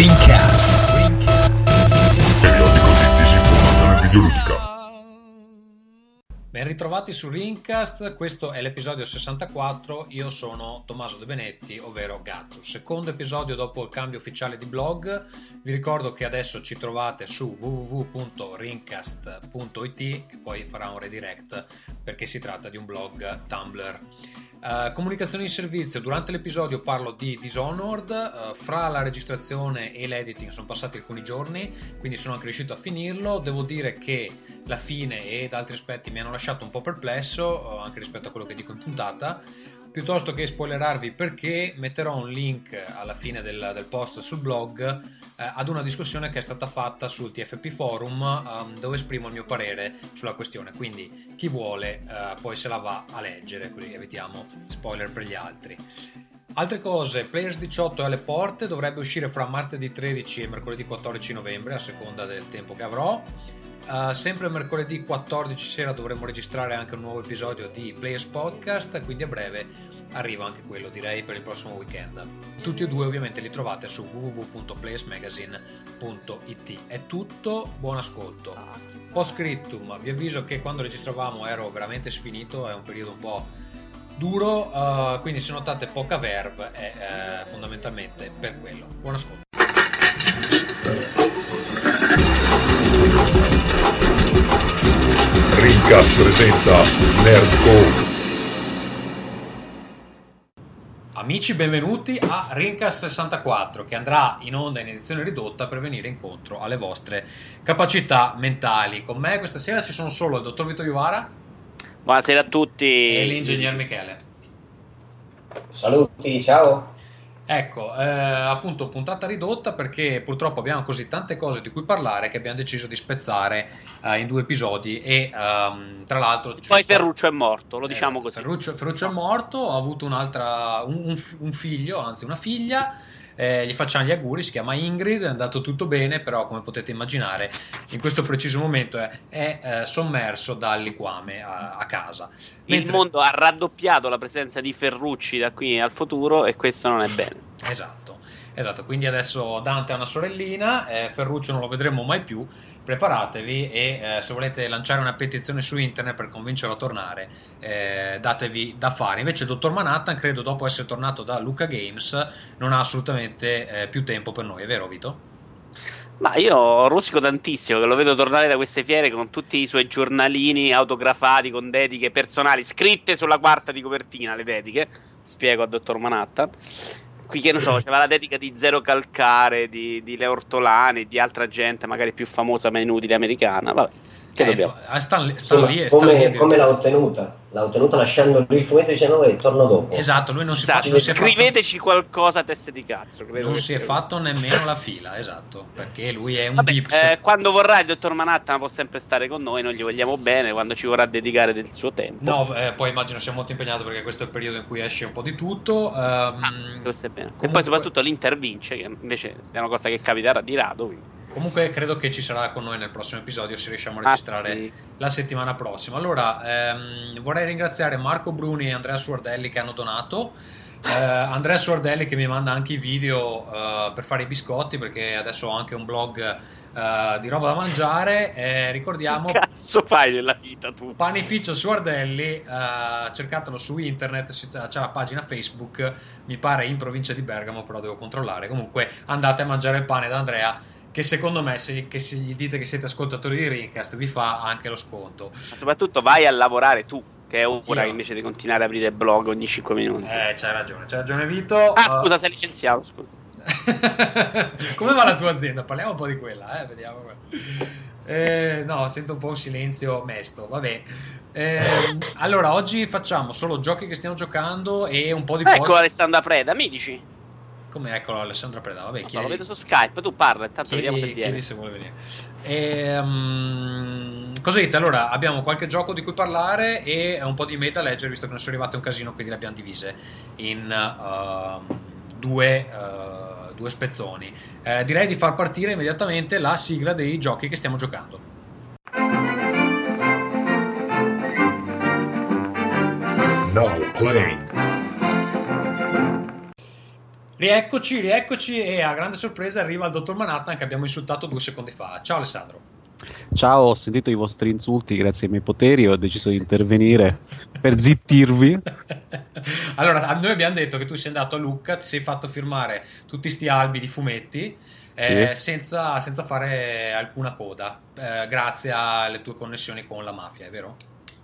Rincast. Periodico di disinformazione videoludica. Ben ritrovati su Rincast, questo è l'episodio 64, io sono Tommaso De Benetti, ovvero Gazzu. Secondo episodio dopo il cambio ufficiale di blog, vi ricordo che adesso ci trovate su www.rincast.it, che poi farà un redirect perché si tratta di un blog Tumblr. Uh, comunicazione di servizio, durante l'episodio parlo di Dishonored, uh, fra la registrazione e l'editing sono passati alcuni giorni, quindi sono anche riuscito a finirlo, devo dire che la fine ed altri aspetti mi hanno lasciato un po' perplesso, uh, anche rispetto a quello che dico in puntata, piuttosto che spoilerarvi perché metterò un link alla fine del, del post sul blog eh, ad una discussione che è stata fatta sul TFP Forum um, dove esprimo il mio parere sulla questione quindi chi vuole eh, poi se la va a leggere così evitiamo spoiler per gli altri Altre cose, Players 18 è alle porte, dovrebbe uscire fra martedì 13 e mercoledì 14 novembre a seconda del tempo che avrò. Uh, sempre mercoledì 14 sera dovremo registrare anche un nuovo episodio di Players Podcast, quindi a breve arriva anche quello, direi per il prossimo weekend. Tutti e due ovviamente li trovate su www.playersmagazine.it. È tutto, buon ascolto. Post scriptum, vi avviso che quando registravamo ero veramente sfinito, è un periodo un po' duro, uh, quindi se notate poca verve è uh, fondamentalmente per quello. Buon ascolto. Rincast presenta Nerdcore. Amici, benvenuti a Rincast 64 che andrà in onda in edizione ridotta per venire incontro alle vostre capacità mentali. Con me questa sera ci sono solo il dottor Vito Iuvara. Buonasera a tutti. E l'ingegner Michele. Saluti, ciao. Ecco, eh, appunto puntata ridotta perché purtroppo abbiamo così tante cose di cui parlare che abbiamo deciso di spezzare eh, in due episodi e um, tra l'altro... Poi Ferruccio è morto, lo diciamo eh, così. Ferruccio, Ferruccio, è morto, ha avuto un'altra, un, un, un figlio, anzi una figlia eh, gli facciamo gli auguri, si chiama Ingrid, è andato tutto bene, però come potete immaginare in questo preciso momento è, è eh, sommerso dal liquame a, a casa. Mentre... Il mondo ha raddoppiato la presenza di Ferrucci da qui al futuro e questo non è bene. Esatto. Esatto, quindi adesso Dante ha una sorellina, eh, Ferruccio non lo vedremo mai più, preparatevi e eh, se volete lanciare una petizione su internet per convincerlo a tornare, eh, datevi da fare. Invece il dottor Manhattan, credo dopo essere tornato da Luca Games, non ha assolutamente eh, più tempo per noi, è vero Vito? Ma io rosico tantissimo che lo vedo tornare da queste fiere con tutti i suoi giornalini autografati con dediche personali scritte sulla quarta di copertina, le dediche, spiego al dottor Manhattan qui che ne so, c'era la dedica di Zero Calcare, di, di Leo Ortolani, di altra gente magari più famosa ma inutile americana. Vabbè, che eh, dobbiamo? Sta, sta, sta lì, come, come l'ha ottenuta? l'ha ottenuta lasciando lui il fumetto dicendo e torno dopo. Esatto, lui non si, esatto, fa, non si Scriveteci fatto... qualcosa a teste di cazzo. non si è fatto nemmeno la fila, esatto, perché lui è un Vabbè, vips. Eh, quando vorrà il dottor Manhattan può sempre stare con noi, noi gli vogliamo bene, quando ci vorrà dedicare del suo tempo. No, eh, poi immagino sia molto impegnato perché questo è il periodo in cui esce un po' di tutto. Um, ah, questo è bene. Comunque... E poi soprattutto l'Inter vince, che invece è una cosa che capiterà di rado. Quindi. Comunque credo che ci sarà con noi nel prossimo episodio se riusciamo a registrare ah, sì. la settimana prossima. Allora, ehm, vorrei ringraziare Marco Bruni e Andrea Suardelli che hanno donato. Eh, Andrea Suardelli che mi manda anche i video uh, per fare i biscotti perché adesso ho anche un blog uh, di roba da mangiare. Eh, ricordiamo... Che cazzo fai nella vita tu? Panificio Suardelli, uh, cercatelo su internet, c'è la pagina Facebook, mi pare in provincia di Bergamo, però devo controllare. Comunque andate a mangiare il pane da Andrea che secondo me se, che se gli dite che siete ascoltatori di Rincast vi fa anche lo sconto. Ma soprattutto vai a lavorare tu, che è ora Io. invece di continuare a aprire blog ogni 5 minuti. Eh, c'hai ragione, c'hai ragione Vito. Ah, uh... scusa, sei licenziato, scusa. Come va la tua azienda? Parliamo un po' di quella, eh, vediamo. Eh, no, sento un po' un silenzio mesto, vabbè. Eh, allora, oggi facciamo solo giochi che stiamo giocando e un po' di... Ecco post... Alessandra Preda, mi dici? Come eccolo Alessandra Preda, vabbè, chiedi, lo vedo su Skype, tu parla, intanto chiedi, vediamo se viene. Chiedi se vuole venire. E, um, cosa dite? Allora, abbiamo qualche gioco di cui parlare e un po' di da leggere, visto che ne sono arrivate un casino, quindi le abbiamo divise in uh, due, uh, due, spezzoni. Eh, direi di far partire immediatamente la sigla dei giochi che stiamo giocando. Now playing. Rieccoci, rieccoci e a grande sorpresa arriva il dottor Manhattan che abbiamo insultato due secondi fa. Ciao Alessandro. Ciao, ho sentito i vostri insulti grazie ai miei poteri ho deciso di intervenire per zittirvi. allora, noi abbiamo detto che tu sei andato a Lucca, ti sei fatto firmare tutti sti albi di fumetti eh, sì. senza, senza, fare alcuna coda, eh, grazie alle tue connessioni con la mafia, è vero?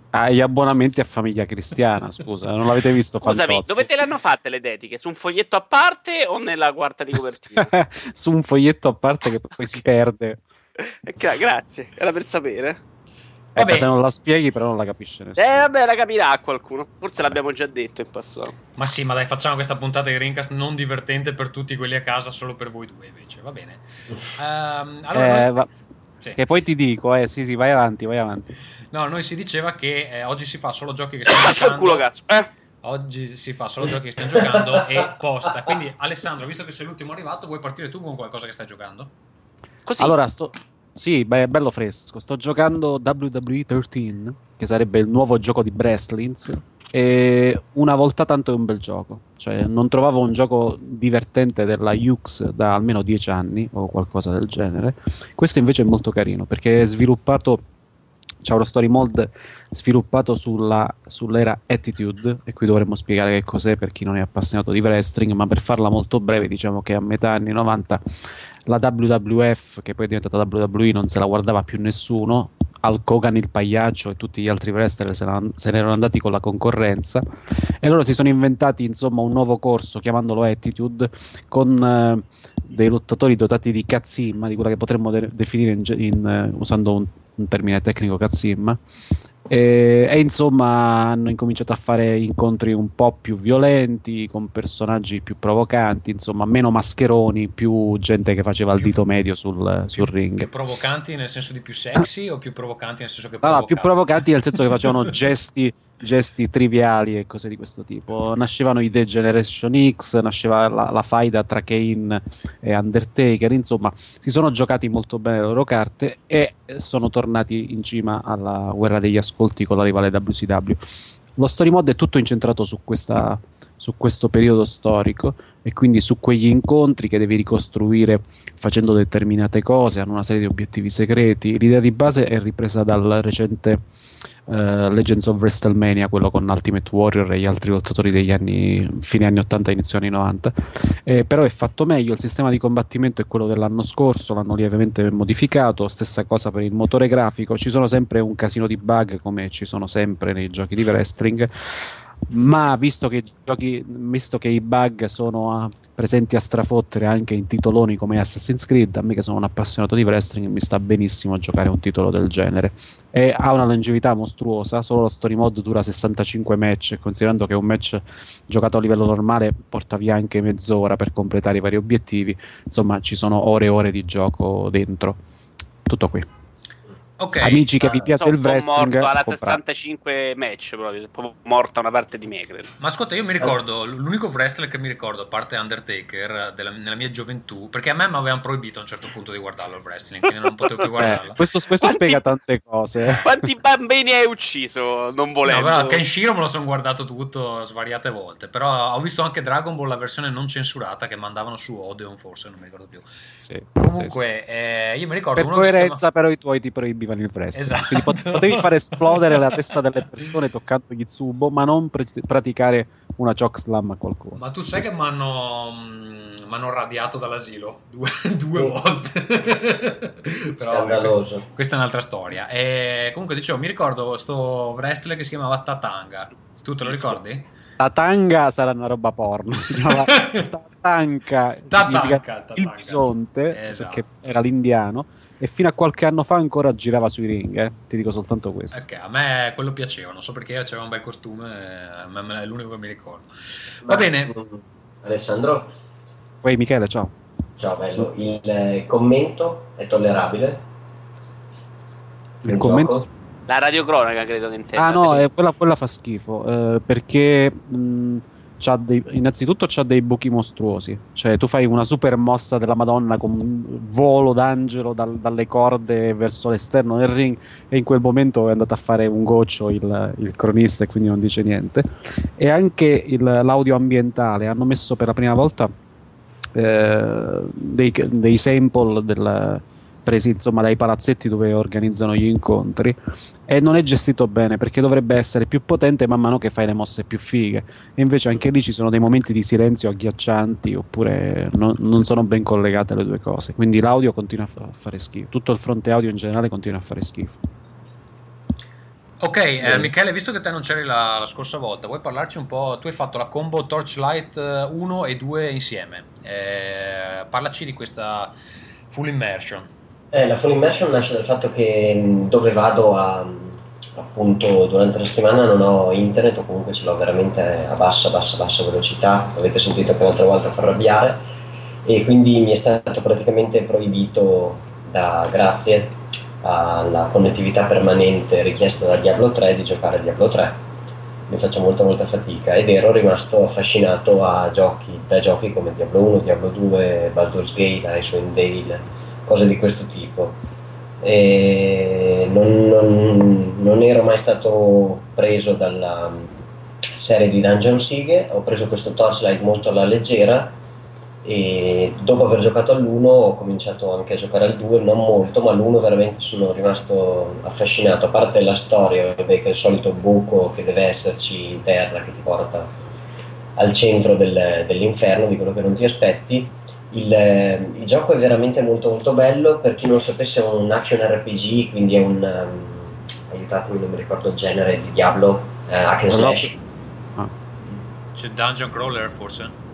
Ah, gli abbonamenti a famiglia cristiana, scusa, non l'avete visto Scusami, Fantozzi. dove te le hanno fatte le dediche? Su un foglietto a parte o nella quarta di copertina? Su un foglietto a parte che poi si perde. Eh, grazie, era per sapere. Ecco, se non la spieghi, però non la capisce nessuno. Eh, vabbè, la capirà qualcuno. Forse vabbè. l'abbiamo già detto in passato. Ma sì, ma dai, facciamo questa puntata di Rincast non divertente per tutti quelli a casa, solo per voi due, invece. Va bene. Um, allora, eh, noi... va... sì. Che poi ti dico, eh, sì, sì, vai avanti, vai avanti. No, noi si diceva che eh, oggi si fa solo giochi che stiamo giocando. culo, cazzo, eh? Oggi si fa solo giochi che stiamo giocando e posta. Quindi, Alessandro, visto che sei l'ultimo arrivato, vuoi partire tu con qualcosa che stai giocando? Così. Allora, sto, sì, beh, bello fresco. Sto giocando WWE 13, che sarebbe il nuovo gioco di Wrestlings. E una volta tanto è un bel gioco. Cioè, non trovavo un gioco divertente della Ux da almeno 10 anni o qualcosa del genere. Questo invece è molto carino perché è sviluppato. C'è uno story mode sviluppato sulla, sull'era Attitude, e qui dovremmo spiegare che cos'è per chi non è appassionato di wrestling, ma per farla molto breve, diciamo che a metà anni 90 la WWF, che poi è diventata WWE, non se la guardava più nessuno. Al Kogan il pagliaccio e tutti gli altri wrestler se, se ne erano andati con la concorrenza e loro si sono inventati insomma un nuovo corso chiamandolo Attitude con eh, dei lottatori dotati di cazzimma, di quella che potremmo de- definire in, in, uh, usando un, un termine tecnico cazzimma e, e, insomma hanno incominciato a fare incontri un po' più violenti, con personaggi più provocanti, insomma meno mascheroni, più gente che faceva il dito medio sul, sul ring. Più provocanti nel senso di più sexy o più provocanti nel senso che... No, no, più provocanti nel senso che facevano gesti gesti triviali e cose di questo tipo. Nascevano i Degeneration X, nasceva la, la faida tra Kane e Undertaker, insomma, si sono giocati molto bene le loro carte e sono tornati in cima alla guerra degli ascolti con la rivale WCW. Lo story mode è tutto incentrato su, questa, su questo periodo storico e quindi su quegli incontri che devi ricostruire facendo determinate cose, hanno una serie di obiettivi segreti. L'idea di base è ripresa dal recente uh, Legends of WrestleMania, quello con Ultimate Warrior e gli altri lottatori degli anni fine anni 80 inizio anni 90. Eh, però è fatto meglio, il sistema di combattimento è quello dell'anno scorso, l'hanno lievemente modificato, stessa cosa per il motore grafico, ci sono sempre un casino di bug come ci sono sempre nei giochi di wrestling ma visto che, giochi, visto che i bug sono a, presenti a strafottere anche in titoloni come Assassin's Creed, a me che sono un appassionato di wrestling mi sta benissimo giocare un titolo del genere. E ha una longevità mostruosa, solo lo story mode dura 65 match, considerando che un match giocato a livello normale porta via anche mezz'ora per completare i vari obiettivi, insomma ci sono ore e ore di gioco dentro. Tutto qui. Okay. Amici che vi piace il wrestling, morto alla 65 match, proprio, proprio morta una parte di me. Credo. Ma ascolta, io mi ricordo l'unico wrestler che mi ricordo, a parte Undertaker, della, nella mia gioventù, perché a me mi avevano proibito a un certo punto di guardarlo il wrestling, quindi non potevo più guardarlo. Eh, questo, questo quanti, spiega tante cose. Quanti bambini hai ucciso? Non volevo. No, però Kenshiro me lo sono guardato tutto svariate volte. Però ho visto anche Dragon Ball, la versione non censurata che mandavano su Odeon, forse non mi ricordo più. Sì, Comunque, sì, sì. Eh, io mi ricordo. Per coerenza, chiama... però, i tuoi ti proibivano colpivano il wrestling. Esatto. Quindi potevi far esplodere la testa delle persone toccando gli tsubo, ma non pr- praticare una choke slam a qualcuno. Ma tu sai che mi hanno mm, radiato dall'asilo due, due oh. volte. Però questa, questa è un'altra storia. E comunque dicevo, mi ricordo questo wrestler che si chiamava Tatanga. Tu te lo ricordi? Tatanga sarà una roba porno, si chiamava Tatanka, Tatanka, il bisonte, esatto. perché era l'indiano e fino a qualche anno fa ancora girava sui ring, eh? ti dico soltanto questo. Ok, a me quello piaceva, non so perché aveva un bel costume, a me è l'unico che mi ricordo. Va Ma, bene. Alessandro? Poi Michele, ciao. Ciao, bello. Il eh, commento è tollerabile? Il commento? La radiocronaca credo che intenda. Ah no, eh, quella, quella, fa schifo, eh, perché... Mh, dei, innanzitutto c'ha dei buchi mostruosi. Cioè, tu fai una super mossa della Madonna con un volo d'angelo dal, dalle corde verso l'esterno del ring, e in quel momento è andato a fare un goccio il, il cronista e quindi non dice niente. E anche il, l'audio ambientale hanno messo per la prima volta eh, dei, dei sample del, presi insomma dai palazzetti dove organizzano gli incontri e non è gestito bene perché dovrebbe essere più potente man mano che fai le mosse più fighe e invece anche lì ci sono dei momenti di silenzio agghiaccianti oppure non, non sono ben collegate le due cose quindi l'audio continua a, fa- a fare schifo tutto il fronte audio in generale continua a fare schifo Ok, eh, Michele, visto che te non c'eri la, la scorsa volta, vuoi parlarci un po'? Tu hai fatto la combo Torchlight 1 e 2 insieme. Eh, parlaci di questa full immersion. Eh, la full immersion nasce dal fatto che mh, dove vado a, appunto durante la settimana non ho internet o comunque ce l'ho veramente a bassa, bassa, bassa velocità. Avete sentito che un'altra volta fa arrabbiare e quindi mi è stato praticamente proibito da grazie alla connettività permanente richiesta da Diablo 3 di giocare a Diablo 3 mi faccio molta molta fatica ed ero rimasto affascinato giochi, da giochi come Diablo 1, Diablo 2, Baldur's Gate, Icewind Dale, cose di questo tipo. Non, non, non ero mai stato preso dalla serie di Dungeon Siege, ho preso questo Torchlight molto alla leggera e dopo aver giocato all'1 ho cominciato anche a giocare al 2, non molto, ma all'1 veramente sono rimasto affascinato, a parte la storia, vabbè, che è il solito buco che deve esserci in terra che ti porta al centro del, dell'inferno, di quello che non ti aspetti. Il, il, gioco è veramente molto molto bello, per chi non sapesse è un action RPG, quindi è un... Um, aiutatemi, non mi ricordo il genere di Diablo, uh, hack and slash. Ah. C'è Dungeon Crawler forse?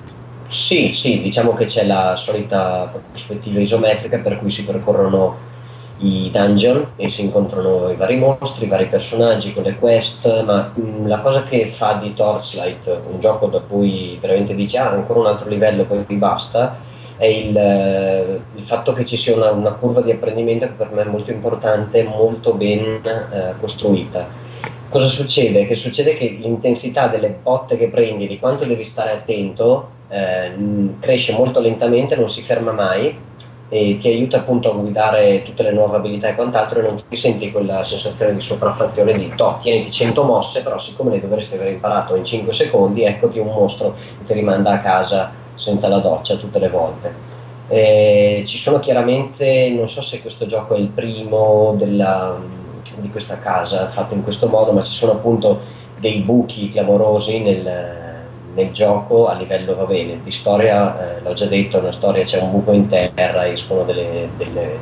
Sì, sì, diciamo che c'è la solita prospettiva isometrica per cui si percorrono i dungeon e si incontrano i vari mostri, i vari personaggi con le quest, ma mh, la cosa che fa di Torchlight un gioco da cui veramente dice ah, ancora un altro livello poi basta, è il, eh, il fatto che ci sia una, una, curva di apprendimento che per me è molto importante, molto ben eh, costruita. Cosa succede? Che succede che l'intensità delle botte che prendi, di quanto devi stare attento, eh, cresce molto lentamente, non si ferma mai e ti aiuta appunto a guidare tutte le nuove abilità e quant'altro e non ti senti quella sensazione di sopraffazione di to, tieniti 100 mosse, però siccome le dovresti aver imparato in 5 secondi, eccoti un mostro che ti rimanda a casa senza la doccia tutte le volte. Eh, ci sono chiaramente, non so se questo gioco è il primo della, di questa casa fatto in questo modo, ma ci sono appunto dei buchi clamorosi nel, nel gioco a livello, va bene, di storia, eh, l'ho già detto, una storia c'è un buco in terra, escono delle, delle,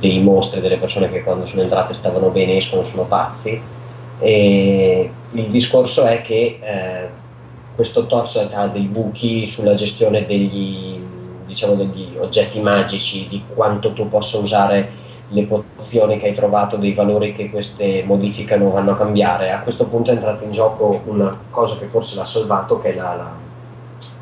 dei mostri, delle persone che quando sono entrate stavano bene, escono, sono pazzi. E il discorso è che eh, questo torso ha dei buchi sulla gestione degli, diciamo, degli oggetti magici, di quanto tu possa usare le pozioni che hai trovato, dei valori che queste modificano vanno a cambiare. A questo punto è entrata in gioco una cosa che forse l'ha salvato, che è la, la,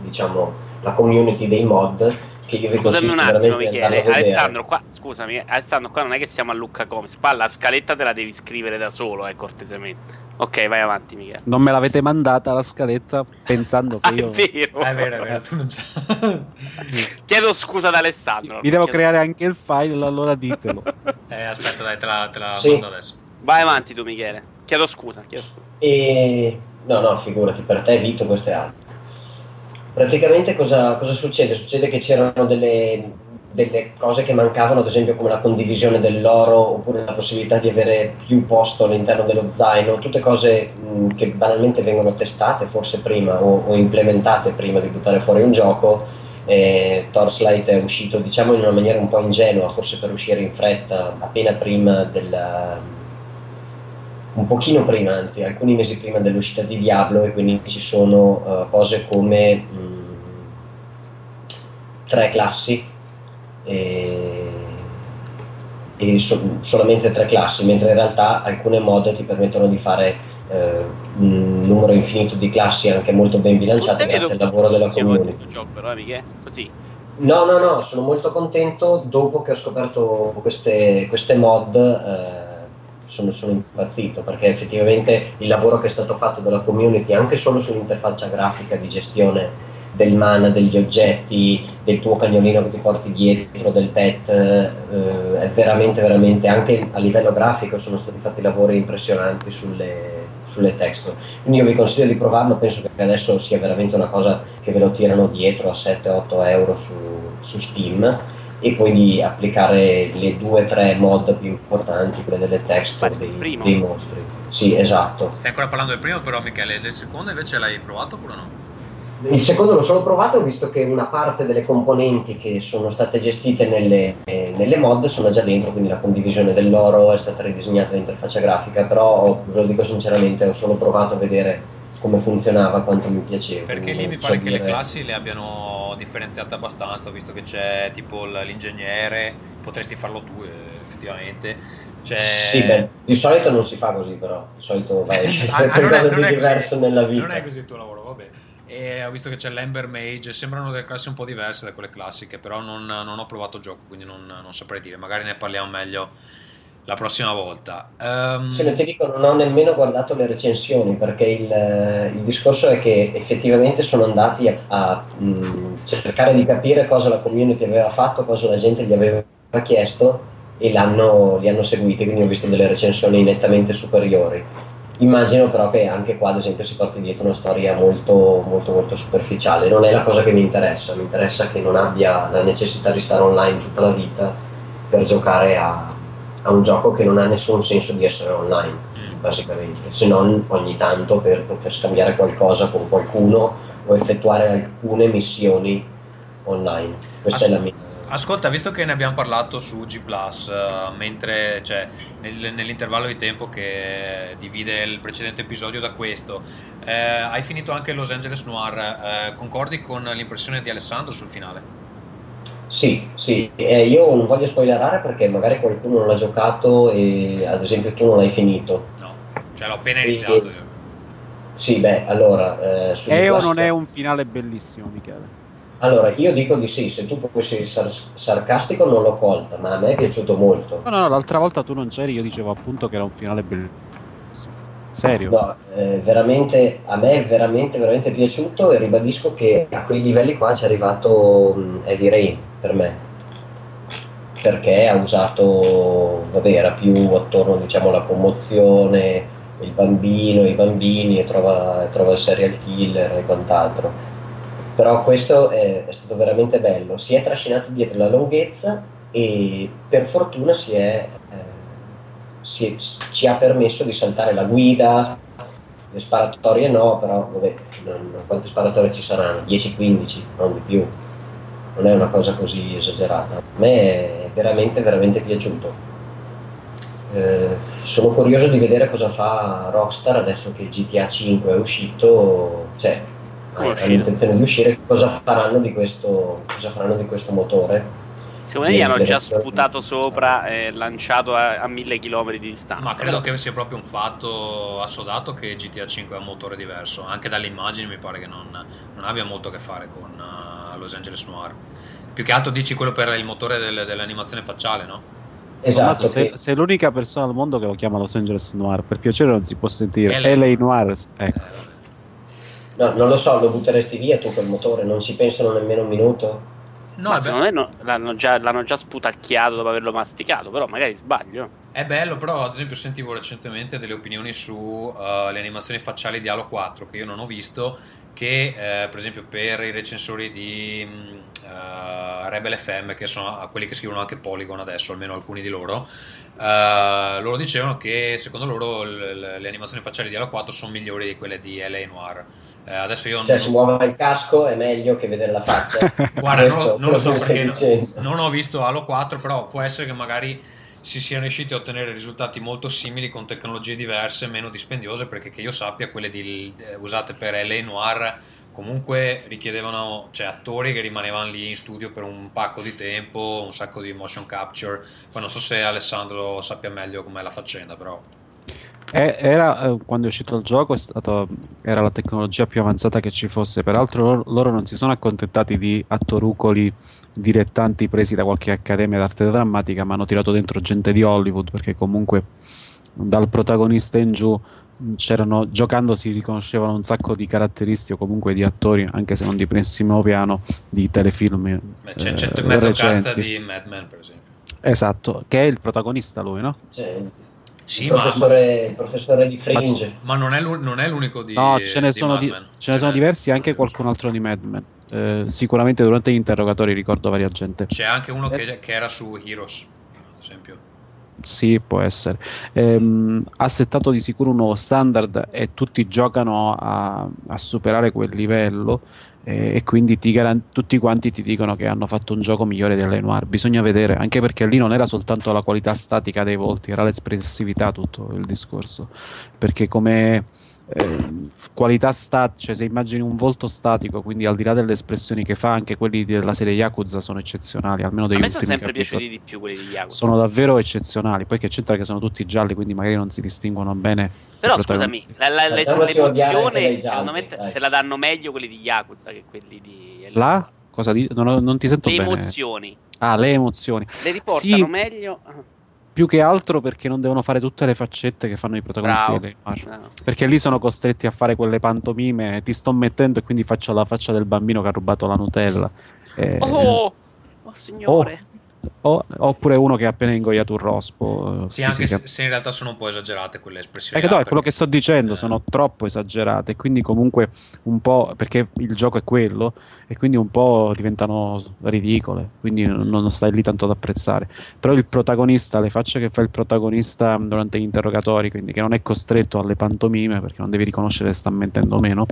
diciamo, la community dei mod. Io scusami un attimo, Michele. Alessandro qua, scusami, Alessandro, qua non è che siamo a Lucca Comics. Qua la scaletta te la devi scrivere da solo, eh, cortesemente. Ok, vai avanti, Michele. Non me l'avete mandata la scaletta pensando che io. è vero, è vero, è vero. Tu non c'è. Chiedo scusa ad Alessandro. Mi devo Chiedo... creare anche il file, allora ditelo. eh, aspetta, dai, te la, te la sì. mando adesso. Vai avanti tu, Michele. Chiedo scusa, chiedo scusa. E... No, no, figurati, per te Vito questo è altro. Praticamente cosa, cosa succede? Succede che c'erano delle delle cose che mancavano, ad esempio come la condivisione dell'oro oppure la possibilità di avere più posto all'interno dello zaino, tutte cose mh, che banalmente vengono testate forse prima o, o, implementate prima di buttare fuori un gioco. Eh, Torchlight è uscito diciamo in una maniera un po' ingenua, forse per uscire in fretta, appena prima della, un pochino prima, anzi alcuni mesi prima dell'uscita di Diablo e quindi ci sono uh, cose come mh, tre classi e, e so, solamente tre classi, mentre in realtà alcune mod ti permettono di fare eh, un numero infinito di classi anche molto ben bilanciate grazie al lavoro della community. Gioco, però, amiche? Così. No, no, no, sono molto contento dopo che ho scoperto queste, queste mod. Eh, sono, sono, impazzito perché effettivamente il lavoro che è stato fatto dalla community anche solo sull'interfaccia grafica di gestione del mana, degli oggetti, del tuo cagnolino che ti porti dietro, del pet, eh, è veramente, veramente, anche a livello grafico sono stati fatti lavori impressionanti sulle, sulle texture. Quindi io vi consiglio di provarlo, penso che adesso sia veramente una cosa che ve lo tirano dietro a 7-8 euro su, su Steam e poi di applicare le due o tre mod più importanti, quelle delle texture dei, dei, mostri. Sì, esatto. Stai ancora parlando del primo però Michele, del secondo invece l'hai provato oppure no? Il secondo l'ho solo provato, ho visto che una parte delle componenti che sono state gestite nelle, eh, nelle mod sono già dentro, quindi la condivisione dell'oro è stata ridisegnata l'interfaccia grafica, però ve lo dico sinceramente, ho solo provato a vedere come funzionava, quanto mi piaceva. Perché lì mi pare so che dire... le classi le abbiano differenziate abbastanza, visto che c'è tipo l'ingegnere, potresti farlo tu eh, effettivamente. C'è... Sì, beh, di solito non si fa così però, di solito vai a ah, qualcosa di diverso così. nella vita. Non è così il tuo lavoro, vabbè. E ho visto che c'è l'Ember Mage, sembrano delle classi un po' diverse da quelle classiche, però non, non ho provato il gioco, quindi non, non, saprei dire, magari ne parliamo meglio la prossima volta. Um... Se ne ti dico, non ho nemmeno guardato le recensioni, perché il, il discorso è che effettivamente sono andati a, a mh, cercare di capire cosa la community aveva fatto, cosa la gente gli aveva chiesto e li hanno seguiti, quindi ho visto delle recensioni nettamente superiori Immagino però che anche qua, ad esempio, si porti dietro una storia molto, molto, molto superficiale. Non è la cosa che mi interessa, mi interessa che non abbia la necessità di stare online tutta la vita per giocare a, a un gioco che non ha nessun senso di essere online, basicamente, se non ogni tanto per poter scambiare qualcosa con qualcuno o effettuare alcune missioni online. Questa Ass- è la mia Ascolta, visto che ne abbiamo parlato su G Plus, uh, mentre cioè, nel, nell'intervallo di tempo che divide il precedente episodio da questo, eh, hai finito anche Los Angeles Noir. Eh, concordi con l'impressione di Alessandro sul finale? Sì, sì, eh, io non voglio spoilerare perché magari qualcuno non l'ha giocato e ad esempio tu non l'hai finito. No, cioè l'ho appena iniziato. E, sì, beh, allora... Eh, è o non è un finale bellissimo, Michele? Allora, io dico di sì, se tu fossi sar- sarcastico non l'ho colta, ma a me è piaciuto molto. No, no, no, l'altra volta tu non c'eri, io dicevo appunto che era un finale bellissimo. Serio? No, eh, veramente, a me è veramente, veramente piaciuto e ribadisco che a quei livelli qua ci è arrivato um, Heavy Rain per me. Perché ha usato, vabbè, era più attorno diciamo alla commozione, il bambino, i bambini, e trova, trova il serial killer e quant'altro però questo è, è, stato veramente bello, si è trascinato dietro la lunghezza e per fortuna si è, eh, si, ci ha permesso di saltare la guida, le sparatorie no, però vabbè, non, quante sparatorie ci saranno? 10-15, non di più, non è una cosa così esagerata. A me è veramente, veramente piaciuto. Eh, sono curioso di vedere cosa fa Rockstar adesso che GTA 5 è uscito, cioè hanno intenzione di uscire, cosa faranno di questo, cosa faranno di questo motore. Secondo me gli hanno già sputato sopra e lanciato a, a mille chilometri di distanza. Ma credo che sia proprio un fatto assodato che GTA 5 ha un motore diverso. Anche dalle immagini mi pare che non, non abbia molto a che fare con uh, Los Angeles Noir. Più che altro dici quello per il motore del, dell'animazione facciale, no? Esatto. Sei, sei, l'unica persona al mondo che lo chiama Los Angeles Noir. Per piacere non si può sentire. LA, LA Noir. Ecco. Eh, No, non lo so, lo butteresti via tu quel motore, non ci pensano nemmeno un minuto. No, Ma secondo me no, l'hanno, già, l'hanno, già, sputacchiato dopo averlo masticato, però magari sbaglio. È bello, però ad esempio sentivo recentemente delle opinioni sulle uh, animazioni facciali di Halo 4 che io non ho visto, che eh, per esempio per i recensori di uh, Rebel FM, che sono quelli che scrivono anche Polygon adesso, almeno alcuni di loro, uh, loro dicevano che secondo loro le, le animazioni facciali di Halo 4 sono migliori di quelle di LA Noir eh, adesso io cioè, non... se muove il casco è meglio che vedere la faccia. Guarda, non, non, lo so perché non, non, ho visto Halo 4, però può essere che magari si siano riusciti a ottenere risultati molto simili con tecnologie diverse, meno dispendiose, perché che io sappia quelle di, eh, usate per LA Noir comunque richiedevano cioè, attori che rimanevano lì in studio per un pacco di tempo, un sacco di motion capture. Poi non so se Alessandro sappia meglio com'è la faccenda, però era, eh, quando è uscito il gioco stato, era la tecnologia più avanzata che ci fosse, peraltro loro, loro non si sono accontentati di attorucoli dilettanti presi da qualche accademia d'arte drammatica, ma hanno tirato dentro gente di Hollywood perché comunque dal protagonista in giù c'erano, giocando si riconoscevano un sacco di caratteristiche comunque di attori, anche se non di primissimo piano, di telefilm. Beh, c'è, c'è eh, cast di Mad Men per esempio. Esatto, che è il protagonista lui, no? C'è Sì, il, ma, professore, il professore di Fringe. ma non, è non è l'unico di No, ce ne di sono, di- ce ne sono diversi, anche qualcun altro di Mad Men. Eh, sicuramente durante gli interrogatori ricordo varia gente. C'è anche uno che, che era su Heroes, ad esempio. Sì, può essere. Ehm, ha settato di sicuro un nuovo standard e tutti giocano a, a superare quel livello eh, e quindi ti garan- tutti quanti ti dicono che hanno fatto un gioco migliore delle Noir. Bisogna vedere, anche perché lì non era soltanto la qualità statica dei volti, era l'espressività tutto il discorso. Perché come ehm, qualità statica, cioè se immagini un volto statico, quindi al di là delle espressioni che fa, anche quelli della serie Yakuza sono eccezionali, almeno degli A me sono sempre capitoli piaciuti di più quelli di Yakuza. sono davvero eccezionali. Poi che c'entra che sono tutti gialli, quindi magari non si distinguono bene. Però scusami, la- la- le- anche l'emozione secondo me te, te la danno meglio quelli di Yakuza che quelli di La? Cosa di- non, non ti sento Le bene. emozioni Ah, le emozioni. le riportano Sì. meglio. Più che altro perché non devono fare tutte le faccette che fanno i protagonisti Bravo. delle Noir. No. Perché lì sono costretti a fare quelle pantomime. Ti sto mettendo e quindi faccio la faccia del bambino che ha rubato la Nutella. Eh, Oh, oh signore. O- oppure uno che ha appena ingoiato un rospo. eh, Sì, anche fisica- se, se in realtà sono un po' esagerate quelle espressioni. Là, no, è quello che sto dicendo, eh, sono troppo esagerate, quindi comunque un po' perché il gioco è quello e quindi un po' diventano ridicole, quindi non, non stai lì tanto ad apprezzare. Però il protagonista, le facce che fa il protagonista durante gli interrogatori, quindi che non è costretto alle pantomime perché non devi riconoscere se sta mentendo o meno,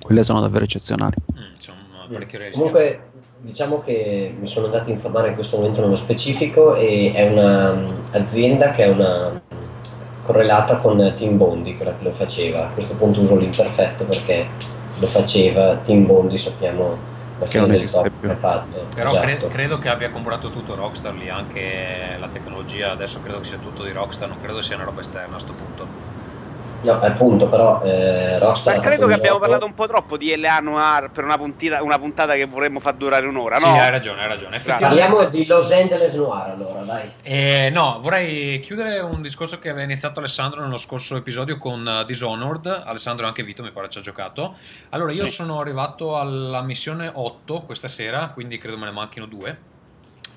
quelle sono davvero eccezionali. mm, sono parecchio realistiche. Comunque, diciamo che mi sono andato a informare in questo momento nello specifico e è un'azienda che è una correlata con Team Bondi, quella che lo faceva. A questo punto uso l'imperfetto perché lo faceva Team Bondi, sappiamo la Che non fine del esiste più. che ha fatto. Però Esatto. cre- credo che abbia comprato tutto Rockstar lì, anche la tecnologia, adesso credo che sia tutto di Rockstar, non credo sia una roba esterna a questo punto. No, appunto, però eh, Rockstar Ma credo che abbiamo parlato un po' troppo di LA Noir per una, puntita- una puntata che vorremmo far durare un'ora, Sì, no? hai ragione, hai ragione. Effettivamente, Parliamo di Los Angeles Noir allora, dai. Eh, no, vorrei chiudere un discorso che aveva iniziato Alessandro nello scorso episodio con eh, Dishonored. Alessandro e anche Vito mi pare ci ha giocato. Allora, io Sì. sono arrivato alla missione 8 questa sera, quindi credo me ne manchino due.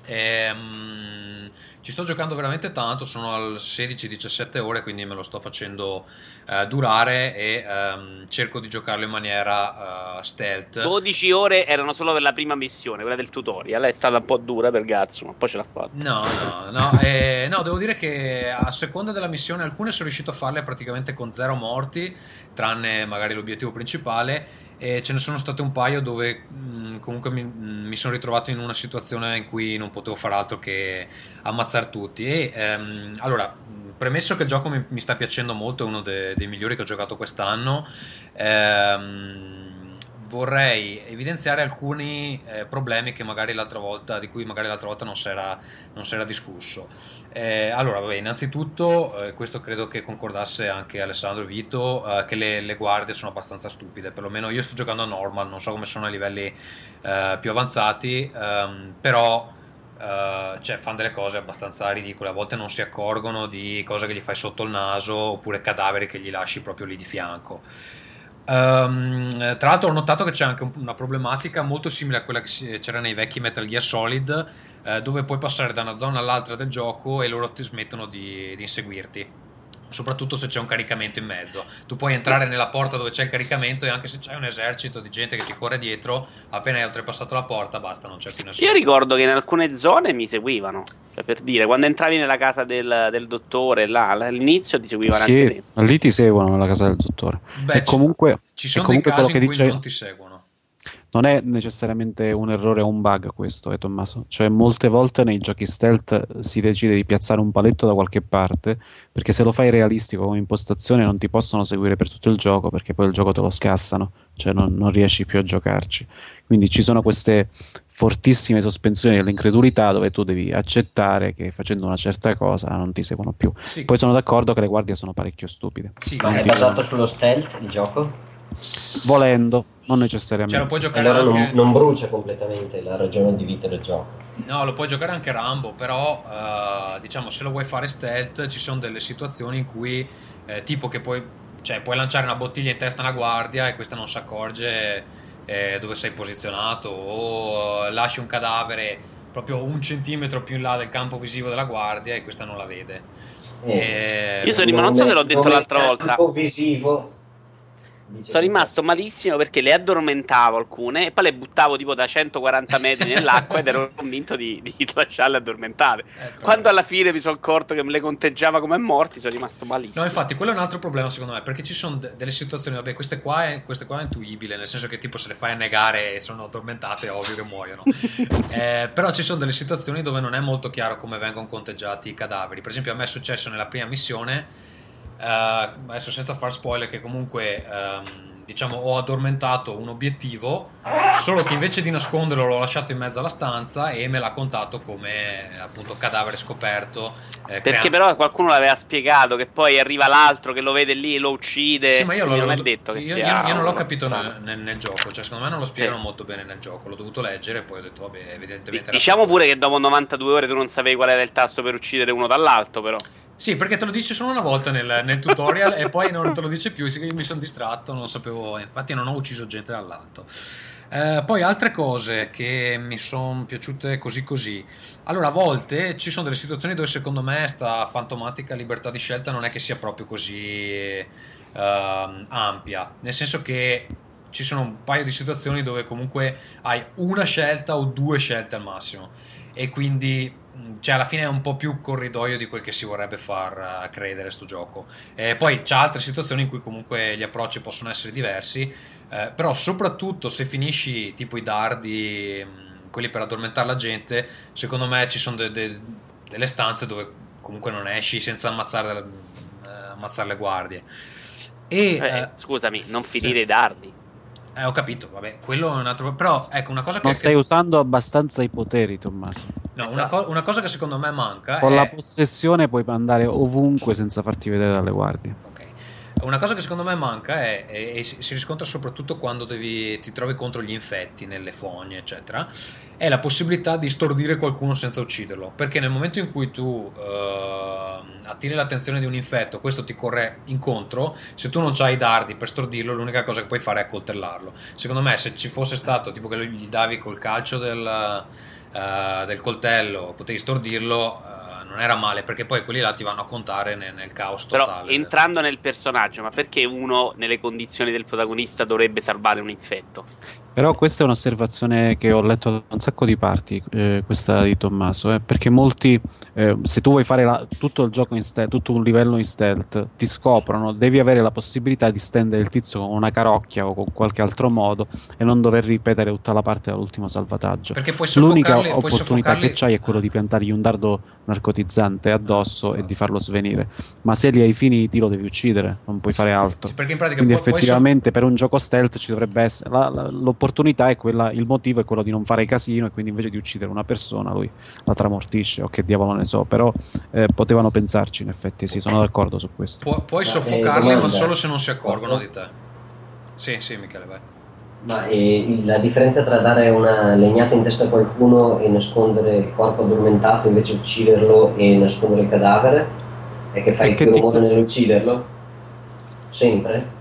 Ehm, ci sto giocando veramente tanto, sono al 16-17 ore, quindi me lo sto facendo eh, durare e ehm, cerco di giocarlo in maniera eh, stealth. 12 ore erano solo per la prima missione, quella del tutorial. È stata un po' dura per Gazzo, ma poi ce l'ha fatta. No, no, no, eh, no, devo dire che a seconda della missione alcune sono riuscito a farle praticamente con zero morti, tranne magari l'obiettivo principale, e ce ne sono state un paio dove mh, comunque mi, mh, mi sono ritrovato in una situazione in cui non potevo fare altro che ammazzare tutti. E ehm, allora, premesso che il gioco mi, mi sta piacendo molto, è uno de- dei migliori che ho giocato quest'anno, ehm, vorrei evidenziare alcuni eh, problemi volta, di cui magari l'altra volta non si era, discusso. Eh, allora, vabbè, innanzitutto, eh, questo credo che concordasse anche Alessandro e Vito, eh, che le, le guardie sono abbastanza stupide, perlomeno io sto giocando a normal, non so come sono a livelli eh, più avanzati, ehm, però eh, cioè, fanno delle cose abbastanza ridicole, a volte non si accorgono di cose che gli fai sotto il naso oppure cadaveri che gli lasci proprio lì di fianco. Ehm, tra l'altro ho notato che c'è anche un- una problematica molto simile a quella che c'era nei vecchi Metal Gear Solid, eh, dove puoi passare da una zona all'altra del gioco e loro ti smettono di, di inseguirti. Soprattutto se c'è un caricamento in mezzo. Tu puoi entrare nella porta dove c'è il caricamento e anche se c'è un esercito di gente che ti corre dietro, appena hai oltrepassato la porta, basta, non c'è più nessuno. Io ricordo che in alcune zone mi seguivano. Cioè, per dire, quando entravi nella casa del, del dottore, là, all'inizio ti seguivano anche Sì, lì. lì ti seguono nella casa del dottore. Beh, e comunque, ci sono dei comunque casi quello in cui dice- non ti seguono. Non è necessariamente un errore o un bug questo, eh, Tommaso. Cioè, molte volte nei giochi stealth si decide di piazzare un paletto da qualche parte, perché se lo fai realistico come impostazione non ti possono seguire per tutto il gioco, perché poi il gioco te lo scassano, cioè non, non riesci più a giocarci. Quindi ci sono queste fortissime sospensioni dell'incredulità dove tu devi accettare che facendo una certa cosa non ti seguono più. Sì, Poi sono d'accordo che le guardie sono parecchio stupide. sì, Ma è basato sullo stealth il gioco? Volendo, non cioè, necessariamente. lo puoi giocare Allora non, anche... non brucia completamente la ragione di vita del gioco. No, lo puoi giocare anche Rambo, però eh, diciamo se lo vuoi fare stealth ci sono delle situazioni in cui eh, tipo che puoi, cioè, puoi lanciare una bottiglia in testa a una guardia e questa non si accorge eh, dove sei posizionato o eh, lasci un cadavere proprio un centimetro più in là del campo visivo della guardia e questa non la vede. Eh, Io sono rimasto- non so se l'ho detto l'altra campo volta. visivo. Sono rimasto malissimo perché le addormentavo alcune e poi le buttavo tipo da 140 metri nell'acqua ed ero convinto di, di lasciarle addormentate. Eh, però- Quando alla fine mi sono accorto che me le conteggiava come morti, sono rimasto malissimo. No, infatti, quello è un altro problema secondo me, perché ci sono de- delle situazioni, vabbè, queste qua, è, queste qua è intuibile, nel senso che tipo se le fai annegare e sono addormentate, è ovvio che muoiono. Eh, però ci sono delle situazioni dove non è molto chiaro come vengono conteggiati i cadaveri. Per esempio, a me è successo nella prima missione, eh, adesso senza far spoiler, che comunque... ehm, Diciamo, ho addormentato un obiettivo, solo che invece di nasconderlo l'ho lasciato in mezzo alla stanza e me l'ha contato come appunto cadavere scoperto. eh, Perché creando- però qualcuno l'aveva spiegato che poi arriva l'altro che lo vede lì e lo uccide. Sì, ma io, non è detto che io, sia io- io non l'ho capito nel, nel- nel gioco, cioè secondo me non lo spiegano Sì. molto bene nel gioco, l'ho dovuto leggere e poi ho detto vabbè evidentemente... Era Diciamo pure che dopo 92 ore tu non sapevi qual era il tasto per uccidere uno dall'alto, però. Sì, perché te lo dice solo una volta nel, nel tutorial e poi non te lo dice più, io mi sono distratto, non sapevo, infatti non ho ucciso gente dall'alto. Eh, poi altre cose che mi sono piaciute così così. Allora, a volte ci sono delle situazioni dove secondo me sta fantomatica libertà di scelta non è che sia proprio così ehm, ampia, nel senso che ci sono un paio di situazioni dove comunque hai una scelta o due scelte al massimo e quindi cioè alla fine è un po' più corridoio di quel che si vorrebbe far eh, credere sto gioco. E poi c'è altre situazioni in cui comunque gli approcci possono essere diversi, eh, però soprattutto se finisci tipo i dardi, mh, quelli per addormentare la gente, secondo me ci sono de- de- delle stanze dove comunque non esci senza ammazzare, eh, ammazzare le guardie. E, Eh, eh, scusami, non finire sì. i dardi. eh, ho capito, vabbè, quello è un altro... Però ecco, una cosa che... Non stai usando abbastanza i poteri, Tommaso. No, una, Esatto. co- una cosa che secondo me manca Con è... la possessione puoi andare ovunque senza farti vedere dalle guardie. Ok. Una cosa che secondo me manca è, e, e si riscontra soprattutto quando devi- ti trovi contro gli infetti nelle fogne, eccetera, è la possibilità di stordire qualcuno senza ucciderlo. Perché nel momento in cui tu eh, attiri l'attenzione di un infetto, questo ti corre incontro, se tu non hai i dardi per stordirlo, l'unica cosa che puoi fare è accoltellarlo. Secondo me, se ci fosse stato tipo che lo- gli davi col calcio del, eh, del coltello, potevi stordirlo. eh, non era male perché poi quelli là ti vanno a contare nel, nel caos Però totale. entrando nel personaggio, ma perché uno nelle condizioni del protagonista dovrebbe salvare un infetto? Però questa è un'osservazione che ho letto da un sacco di parti, eh, questa di Tommaso, eh, perché molti, eh, se tu vuoi fare la- tutto il gioco in stealth, tutto un livello in stealth, ti scoprono, devi avere la possibilità di stendere il tizio con una carocchia o con qualche altro modo e non dover ripetere tutta la parte dell'ultimo salvataggio. Perché puoi L'unica puoi opportunità soffocarli- che c'hai è quello di piantargli un dardo narcotizzante addosso e di farlo svenire. Ma se li hai finiti lo devi uccidere, non puoi fare altro. Sì, perché in pratica Quindi puoi effettivamente per un gioco stealth ci dovrebbe essere la- la- l'opportunità è quella, il motivo è quello di non fare casino e quindi invece di uccidere una persona lui la tramortisce o che diavolo ne so, però eh, potevano pensarci in effetti, sì, sono d'accordo su questo. Pu- puoi eh, soffocarli, ma solo se non si accorgono di te. Sì, sì, Michele, vai. Ma eh, la differenza tra dare una legnata in testa a qualcuno e nascondere il corpo addormentato invece ucciderlo e nascondere il cadavere è che fai il che ti- modo nell'ucciderlo? Sempre?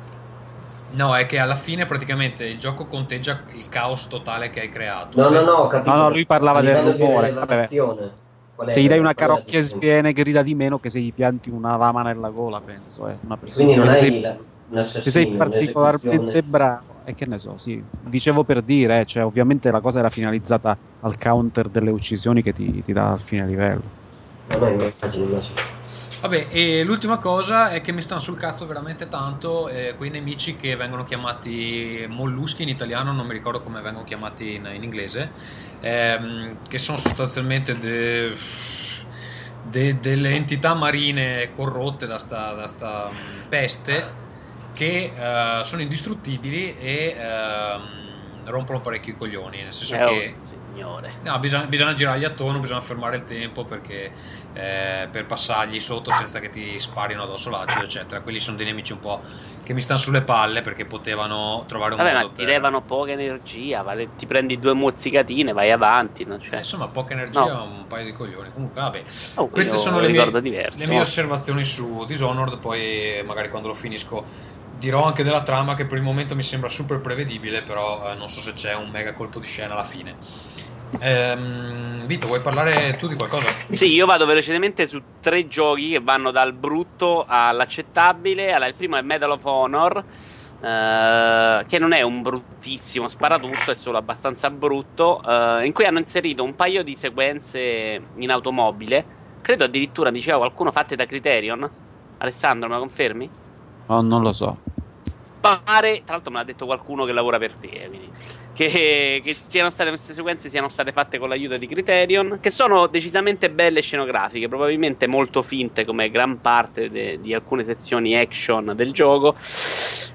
No, è che alla fine praticamente il gioco conteggia il caos totale che hai creato. No, Se- no, no, ho capito. No, no, lui parlava del rumore, rilevazione, qual è Se gli dai una carocchia e sviene grida di meno che se gli pianti una lama nella gola, penso, eh, una persona. Quindi non se hai sei- la- se sei particolarmente bravo, e che ne so, sì, dicevo per dire, eh, cioè ovviamente la cosa era finalizzata al counter delle uccisioni che ti, ti dà al fine livello. No, immagino, immagino. Vabbè, e l'ultima cosa è che mi stanno sul cazzo veramente tanto eh, quei nemici che vengono chiamati molluschi in italiano, non mi ricordo come vengono chiamati in, in inglese, ehm, che sono sostanzialmente de- de- delle entità marine corrotte da sta, da sta mm, peste che eh, sono indistruttibili e ehm, rompono parecchio i coglioni, nel senso Eh, oh, che... signore. No, bisogna, bisogna girargli attorno, bisogna fermare il tempo perché eh, per passargli sotto senza che ti sparino addosso l'acido, eccetera. Quelli sono dei nemici un po' che mi stanno sulle palle perché potevano trovare un Vabbè, modo ma ti per- levano poca energia, vale- ti prendi due mozzicatine, vai avanti. No? Eh, Cioè, insomma, poca energia, No. un paio di coglioni. Comunque, vabbè. oh, Queste sono le mie, le mie osservazioni su Dishonored. Poi, magari quando lo finisco, dirò anche della trama che per il momento mi sembra super prevedibile. Però, eh, non so se c'è un mega colpo di scena alla fine. Ehm, Vito, vuoi parlare tu di qualcosa? Sì, io vado velocemente su tre giochi che vanno dal brutto all'accettabile. Allora, il primo è Medal of Honor. eh, che non è un bruttissimo sparatutto, è solo abbastanza brutto. eh, in cui hanno inserito un paio di sequenze in automobile. Credo addirittura, diceva qualcuno, fatte da Criterion. Alessandro, me lo confermi? Oh, non lo so. pare, tra l'altro me l'ha detto qualcuno che lavora per te, quindi, che, che siano state queste sequenze siano state fatte con l'aiuto di Criterion, che sono decisamente belle scenografiche, probabilmente molto finte come gran parte de- di alcune sezioni action del gioco.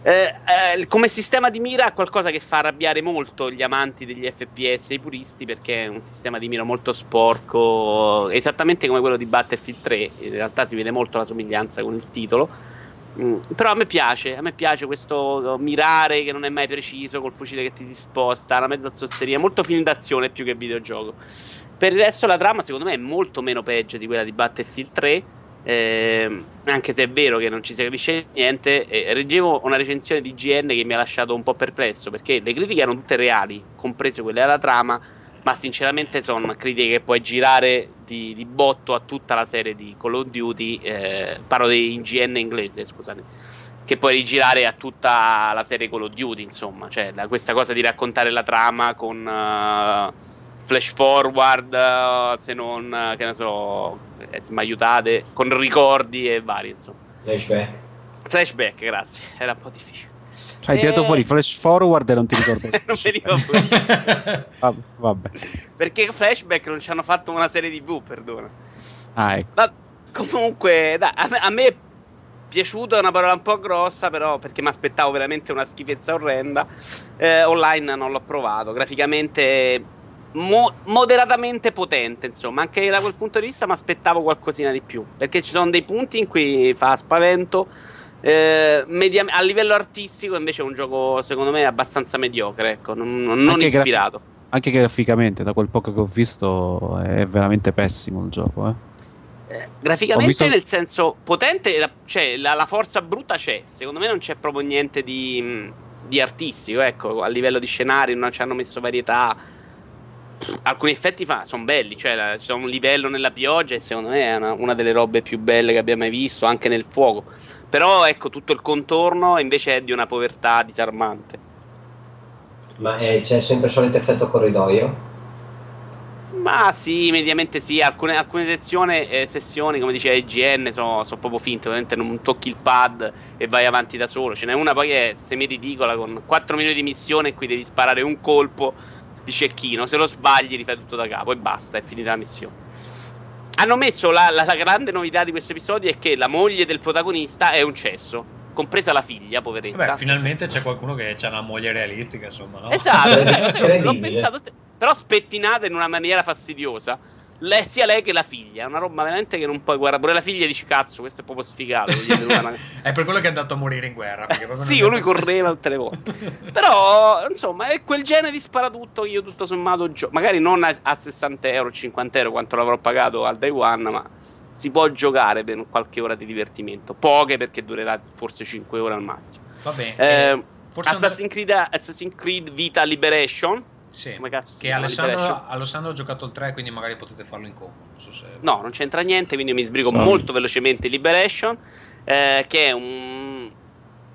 Eh, eh, come sistema di mira è qualcosa che fa arrabbiare molto gli amanti degli FPS i puristi perché è un sistema di mira molto sporco, esattamente come quello di Battlefield 3, in realtà si vede molto la somiglianza con il titolo. Mm, però a me piace, a me piace questo mirare che non è mai preciso, col fucile che ti si sposta, una mezza zozzeria, molto film d'azione più che videogioco. Per il resto la trama secondo me è molto meno peggio di quella di Battlefield 3, ehm, anche se è vero che non ci si capisce niente. eh, reggevo una recensione di IGN che mi ha lasciato un po' perplesso, perché le critiche erano tutte reali, comprese quelle alla trama, ma sinceramente sono critiche che puoi girare di, di botto a tutta la serie di Call of Duty, eh, parlo di IGN inglese, scusate, che puoi rigirare a tutta la serie Call of Duty, insomma, cioè la- questa cosa di raccontare la trama con eh, flash forward, eh, se non, eh, che ne so, eh, se mi aiutate, con ricordi e vari, insomma. Flashback. Flashback, grazie, era un po' difficile. Cioè, hai tirato Eh. fuori flash forward e non ti ricordo. non veniva fuori. Vabbè, vabbè. Perché flashback non ci hanno fatto una serie TV, perdona. Ah, ecco. Ma comunque, dai, a, me, a me è piaciuto, è una parola un po' grossa, però perché mi aspettavo veramente una schifezza orrenda. Eh, online non l'ho provato, graficamente mo- moderatamente potente, insomma, anche da quel punto di vista mi aspettavo qualcosina di più, perché ci sono dei punti in cui fa spavento. Eh, media- a livello artistico invece è un gioco secondo me abbastanza mediocre ecco non, non Anche ispirato Anche graficamente, da quel poco che ho visto, è veramente pessimo il gioco. Eh. Eh, graficamente, visto- nel senso potente, la, cioè, la, la forza brutta c'è. Secondo me non c'è proprio niente di, di artistico. Ecco, a livello di scenari non ci hanno messo varietà. Alcuni effetti sono belli, cioè la- c'è un livello nella pioggia e secondo me è una, una delle robe più belle che abbia mai visto, anche nel fuoco. Però ecco, tutto il contorno invece è di una povertà disarmante. Ma eh, c'è sempre il solito effetto corridoio? Ma sì, mediamente sì, alcune, alcune sezioni, eh, sessioni, come diceva IGN, sono proprio finte, ovviamente non tocchi il pad e vai avanti da solo. Ce n'è una poi che è semi-ridicola con 4 minuti di missione e qui devi sparare un colpo di cecchino, se lo sbagli rifai tutto da capo e basta, è finita la missione. Hanno messo la, la- la grande novità di questo episodio è che la moglie del protagonista è un cesso, compresa la figlia, poveretta. Beh, finalmente c'è qualcuno che ha una moglie realistica, insomma, no? Esatto, esatto, sai, l'ho pensato, te- però spettinata in una maniera fastidiosa. Lei- sia lei che la figlia, è una roba veramente che non puoi guardare. Pure la figlia dici cazzo, questo è proprio sfigato. una- È per quello che è andato a morire in guerra. sì, lui correva tutte le volte. Però, insomma, è quel genere di sparatutto che io tutto sommato gio- Magari non a, a 60 euro, 50 euro quanto l'avrò pagato al Day One, ma si può giocare per qualche ora di divertimento. Poche perché durerà forse 5 ore al massimo. Va bene. Eh, forse Assassin's Creed, Assassin's Creed Vita Liberation. Sì. Come cazzo Che? Alessandro? Alessandro ha giocato il 3, quindi magari potete farlo in combo. Non so se... No, non c'entra niente, quindi mi sbrigo Sorry. molto velocemente Liberation, eh, che è un...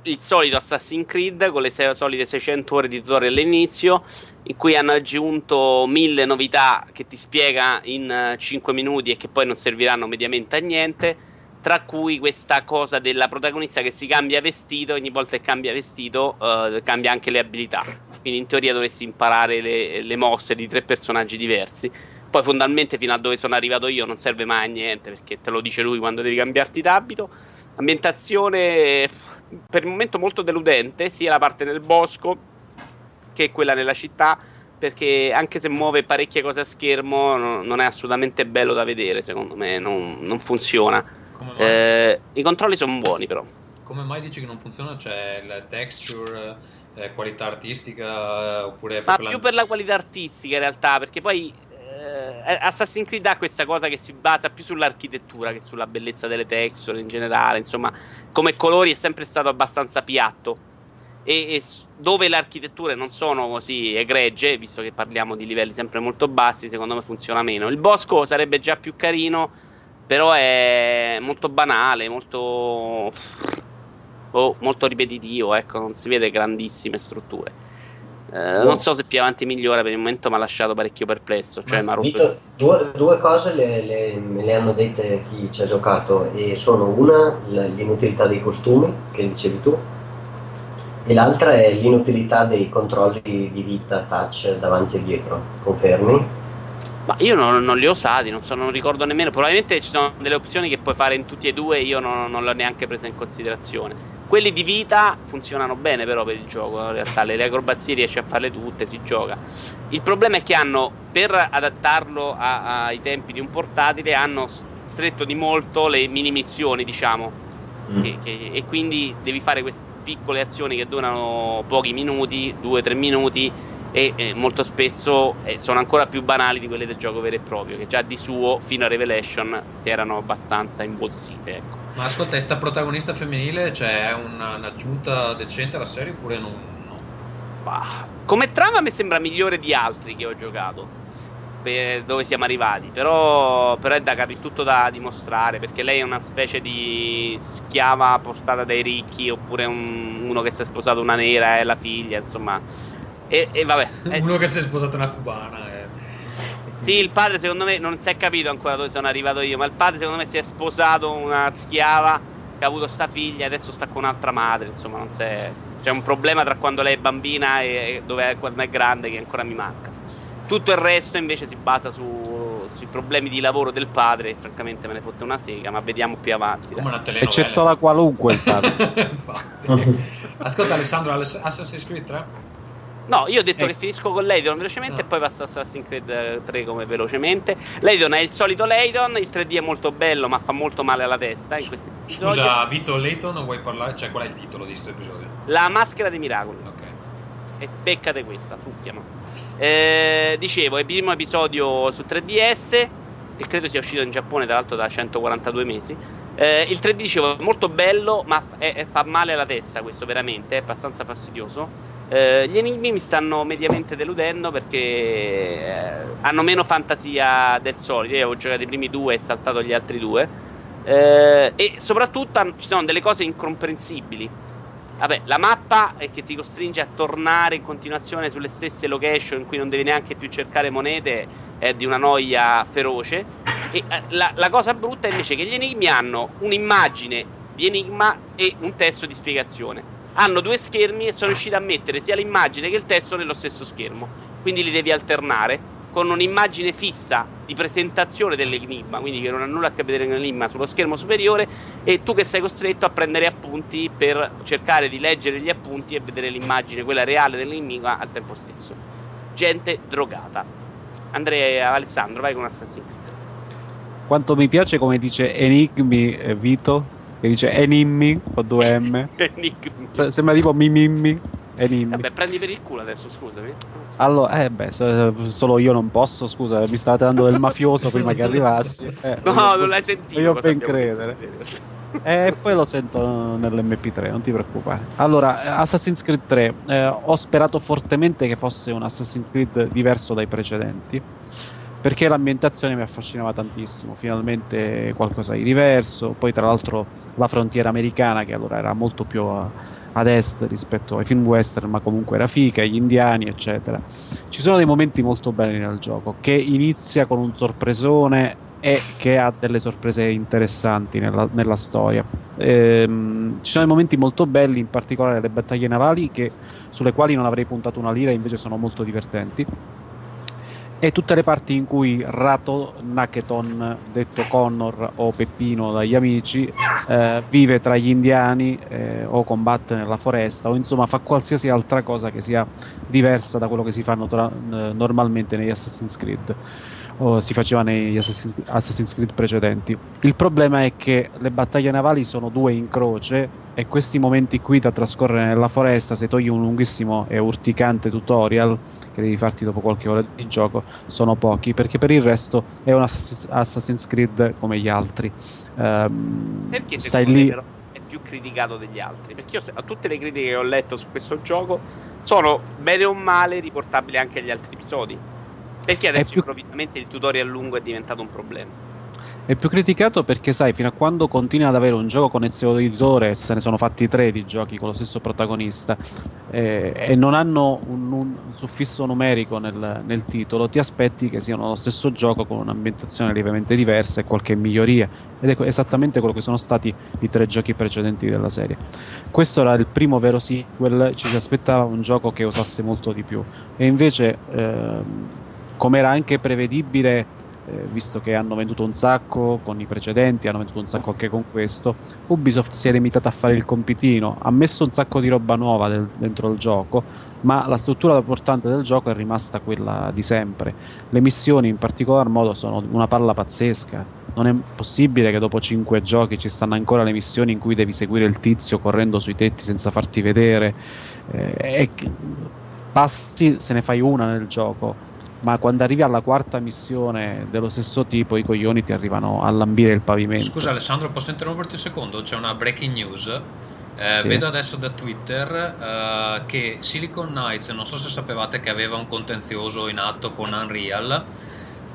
il solito Assassin's Creed con le solite 600 ore di tutorial all'inizio, in cui hanno aggiunto mille novità che ti spiega in 5 minuti e che poi non serviranno mediamente a niente. Tra cui questa cosa della protagonista che si cambia vestito, ogni volta che cambia vestito eh, cambia anche le abilità. Quindi in teoria dovresti imparare le, le mosse di tre personaggi diversi. Poi fondamentalmente fino a dove sono arrivato io non serve mai a niente perché te lo dice lui quando devi cambiarti d'abito. Ambientazione per il momento molto deludente, sia la parte nel bosco che quella nella città, perché anche se muove parecchie cose a schermo no- non è assolutamente bello da vedere, secondo me non, non funziona. Eh, I controlli sono buoni però. come mai dici che non funziona? C'è il texture, eh, qualità artistica, eh, oppure Ma proprio più la- per la qualità artistica in realtà, perché poi eh, Assassin's Creed ha questa cosa che si basa più sull'architettura che sulla bellezza delle texture in generale, insomma, come colori è sempre stato abbastanza piatto. e, e dove le architetture non sono così egregie, visto che parliamo di livelli sempre molto bassi, secondo me funziona meno. Il bosco sarebbe già più carino, però è molto banale, molto, oh, molto ripetitivo, ecco, non si vede grandissime strutture. Eh, non so se più avanti migliora, per il momento mi ha lasciato parecchio perplesso. Cioè, Ma Vito, due, due, cose le, le, le, hanno dette chi ci ha giocato, e sono una l'inutilità dei costumi, che dicevi tu, e l'altra è l'inutilità dei controlli di vita touch davanti e dietro. Confermi? Ma io non, non, li ho usati, non, so, non, ricordo nemmeno. Probabilmente ci sono delle opzioni che puoi fare in tutti e due, io non, non le ho neanche prese in considerazione. Quelli di vita funzionano bene però per il gioco, in realtà le acrobazie riesci a farle tutte, si gioca. Il problema è che hanno, per adattarlo a, ai tempi di un portatile, hanno stretto di molto le mini missioni, diciamo. Mm. Che, che, e quindi devi fare queste piccole azioni che durano pochi minuti, 2-3 minuti e eh, molto spesso eh, sono ancora più banali di quelle del gioco vero e proprio, che già di suo fino a Revelation si erano abbastanza imbolsite. Ecco. Ma ascolta, è sta protagonista femminile, cioè è una, un'aggiunta decente alla serie oppure non? No? Bah, come trama mi sembra migliore di altri che ho giocato. Per dove siamo arrivati, però, però è da capire tutto da dimostrare perché lei è una specie di schiava portata dai ricchi oppure un, uno che si è sposato una nera e la figlia, insomma. E, e vabbè, uno che si è sposato una cubana. Eh. Sì, il padre secondo me non si è capito ancora dove sono arrivato io, ma il padre secondo me si è sposato una schiava che ha avuto sta figlia e adesso sta con un'altra madre, insomma, non c'è, c'è un problema tra quando lei è bambina e è, quando è grande che ancora mi manca. Tutto il resto invece si basa su, sui problemi di lavoro del padre e francamente me ne fotte una sega, ma vediamo più avanti. Eccetto la qualunque il padre. Ascolta Alessandro, Assassin's Creed 3? No, io ho detto eh. che finisco con Leydon velocemente no. e poi passo a Assassin's Creed 3 come velocemente. Leydon è il solito Leydon, il 3D è molto bello ma fa molto male alla testa in questi episodi. Scusa, Vito Layton vuoi parlare? Cioè qual è il titolo di questo episodio? La maschera dei miracoli. Ok. E peccate questa, succhiano. Eh, dicevo, è il primo episodio su 3DS che credo sia uscito in Giappone tra l'altro da 142 mesi. Eh, il 3D dicevo è molto bello ma f- è, è fa male alla testa questo veramente, è abbastanza fastidioso. Eh, gli enigmi mi stanno mediamente deludendo perché eh, hanno meno fantasia del solito. Io avevo giocato i primi due e saltato gli altri due. Eh, e soprattutto ci sono delle cose incomprensibili. Vabbè, la mappa è che ti costringe a tornare in continuazione sulle stesse location in cui non devi neanche più cercare monete, è di una noia feroce. E eh, la, la cosa brutta è invece che gli enigmi hanno un'immagine di enigma e un testo di spiegazione hanno due schermi e sono riusciti a mettere sia l'immagine che il testo nello stesso schermo. Quindi li devi alternare con un'immagine fissa di presentazione dell'enigma, quindi che non ha nulla a che vedere con l'enigma sullo schermo superiore e tu che sei costretto a prendere appunti per cercare di leggere gli appunti e vedere l'immagine, quella reale dell'enigma al tempo stesso. Gente drogata. Andrea Alessandro, vai con Assassin's Quanto mi piace come dice Enigmi eh, Vito che dice Enimmi con due M. Se, sembra tipo Mimimmi. Enimmi. Vabbè, prendi per il culo adesso, scusami. Allora, eh beh, solo io non posso, scusa, mi state dando del mafioso prima che arrivassi. Eh, no, io, non l'hai sentito. Io ben credere. E poi lo sento nell'MP3, non ti preoccupare. Allora, Assassin's Creed 3, eh, ho sperato fortemente che fosse un Assassin's Creed diverso dai precedenti perché l'ambientazione mi affascinava tantissimo, finalmente qualcosa di diverso, poi tra l'altro la frontiera americana che allora era molto più a, ad est rispetto ai film western, ma comunque era fica, gli indiani, eccetera. Ci sono dei momenti molto belli nel gioco, che inizia con un sorpresone e che ha delle sorprese interessanti nella, nella storia. Ehm, ci sono dei momenti molto belli, in particolare le battaglie navali, che, sulle quali non avrei puntato una lira, invece sono molto divertenti e tutte le parti in cui Rato Naketon, detto Connor o Peppino dagli amici, eh, vive tra gli indiani eh, o combatte nella foresta o insomma fa qualsiasi altra cosa che sia diversa da quello che si fa notora- normalmente negli Assassin's Creed o si faceva negli Assassin's Creed precedenti. Il problema è che le battaglie navali sono due in croce e questi momenti qui da trascorrere nella foresta, se togli un lunghissimo e urticante tutorial che devi farti dopo qualche ora di gioco sono pochi perché per il resto è un Assassin's Creed come gli altri um, perché stai lì è più criticato degli altri. Perché io, a tutte le critiche che ho letto su questo gioco sono bene o male riportabili anche agli altri episodi. Perché adesso più... improvvisamente il tutorial lungo è diventato un problema? È più criticato perché, sai, fino a quando continua ad avere un gioco con Ezio Auditore, se ne sono fatti tre di giochi con lo stesso protagonista, eh, e non hanno un, un suffisso numerico nel, nel, titolo, ti aspetti che siano lo stesso gioco con un'ambientazione lievemente diversa e qualche miglioria. Ed è esattamente quello che sono stati i tre giochi precedenti della serie. Questo era il primo vero sequel, ci si aspettava un gioco che usasse molto di più. E invece, eh, come era anche prevedibile visto che hanno venduto un sacco con i precedenti, hanno venduto un sacco anche con questo, Ubisoft si è limitata a fare il compitino, ha messo un sacco di roba nuova del, dentro il gioco, ma la struttura portante del gioco è rimasta quella di sempre. Le missioni in particolar modo sono una palla pazzesca. Non è possibile che dopo 5 giochi ci stanno ancora le missioni in cui devi seguire il tizio correndo sui tetti senza farti vedere. Eh, e passi, se ne fai una nel gioco ma quando arrivi alla quarta missione dello stesso tipo i coglioni ti arrivano a lambire il pavimento. Scusa Alessandro, posso interromperti un secondo? C'è una breaking news. Eh, sì. Vedo adesso da Twitter eh, che Silicon Knights, non so se sapevate che aveva un contenzioso in atto con Unreal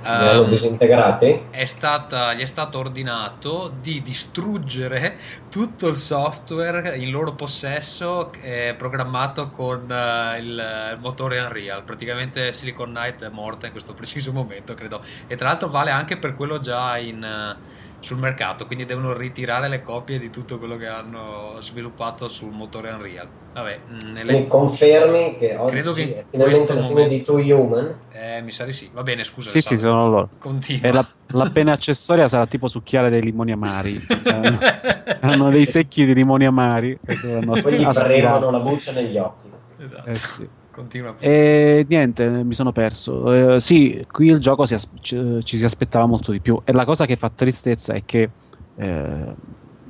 Um, disintegrati? È stata, gli è stato ordinato di distruggere tutto il software in loro possesso eh, programmato con uh, il, motore Unreal. Praticamente Silicon Knight è morta in questo preciso momento, credo. E tra l'altro vale anche per quello già in, uh, sul mercato, quindi devono ritirare le copie di tutto quello che hanno sviluppato sul motore Unreal. Vabbè, mm, nelle... Mi confermi che oggi Credo che è finalmente la momento... fine di Two Human? Eh, mi sa di sì. Va bene, scusa. Sì, sì, sono loro. Continua. E la, la pena accessoria sarà tipo succhiare dei limoni amari. hanno dei secchi di limoni amari e Poi gli premano la buccia negli occhi. Esatto. Eh sì. Continua. E niente, mi sono perso. Eh, sì, qui il gioco si as- ci, ci si aspettava molto di più. E la cosa che fa tristezza è che eh,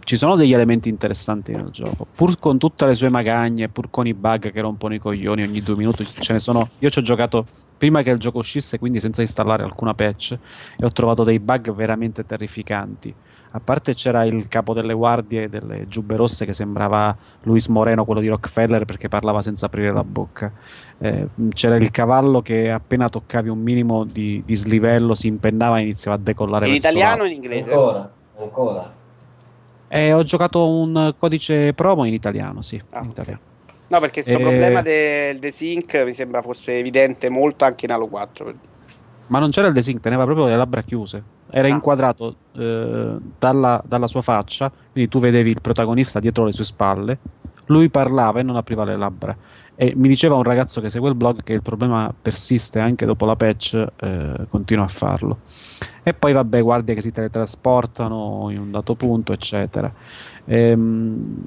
ci sono degli elementi interessanti nel gioco, pur con tutte le sue magagne, pur con i bug che rompono i coglioni ogni due minuti, ce ne sono. Io ci ho giocato prima che il gioco uscisse, quindi senza installare alcuna patch, e ho trovato dei bug veramente terrificanti. A parte c'era il capo delle guardie delle giubbe rosse che sembrava Luis Moreno, quello di Rockefeller, perché parlava senza aprire la bocca. Eh, c'era il cavallo che appena toccavi un minimo di, di slivello si impennava e iniziava a decollare. In italiano o in inglese? Ancora, ancora. Eh, ho giocato un codice promo in italiano, sì. Ah, in italiano. No, perché questo eh... problema del desync mi sembra fosse evidente molto anche in Halo 4. Ma non c'era il desync, teneva proprio le labbra chiuse. Era ah. inquadrato eh, dalla, dalla, sua faccia, quindi tu vedevi il protagonista dietro le sue spalle, lui parlava e non apriva le labbra. E mi diceva un ragazzo che segue il blog che il problema persiste anche dopo la patch, eh, continua a farlo. E poi vabbè, guardie che si teletrasportano in un dato punto, eccetera. Ehm,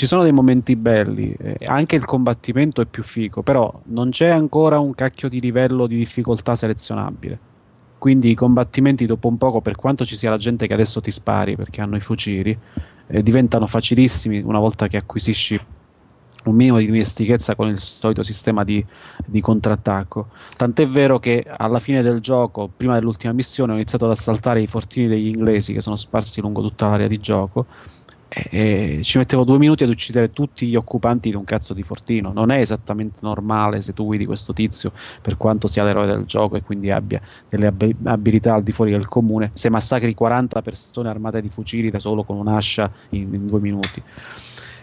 ci sono dei momenti belli, eh, anche il combattimento è più figo, però non c'è ancora un cacchio di livello di difficoltà selezionabile. Quindi i combattimenti dopo un poco, per quanto ci sia la gente che adesso ti spari perché hanno i fucili, eh, diventano facilissimi una volta che acquisisci un minimo di dimestichezza con il solito sistema di, di, contrattacco. Tant'è vero che alla fine del gioco, prima dell'ultima missione, ho iniziato ad assaltare i fortini degli inglesi che sono sparsi lungo tutta l'area di gioco. E, ci mettevo due minuti ad uccidere tutti gli occupanti di un cazzo di fortino. Non è esattamente normale se tu guidi questo tizio, per quanto sia l'eroe del gioco e quindi abbia delle ab- abilità al di fuori del comune, se massacri 40 persone armate di fucili da solo con un'ascia in, in due minuti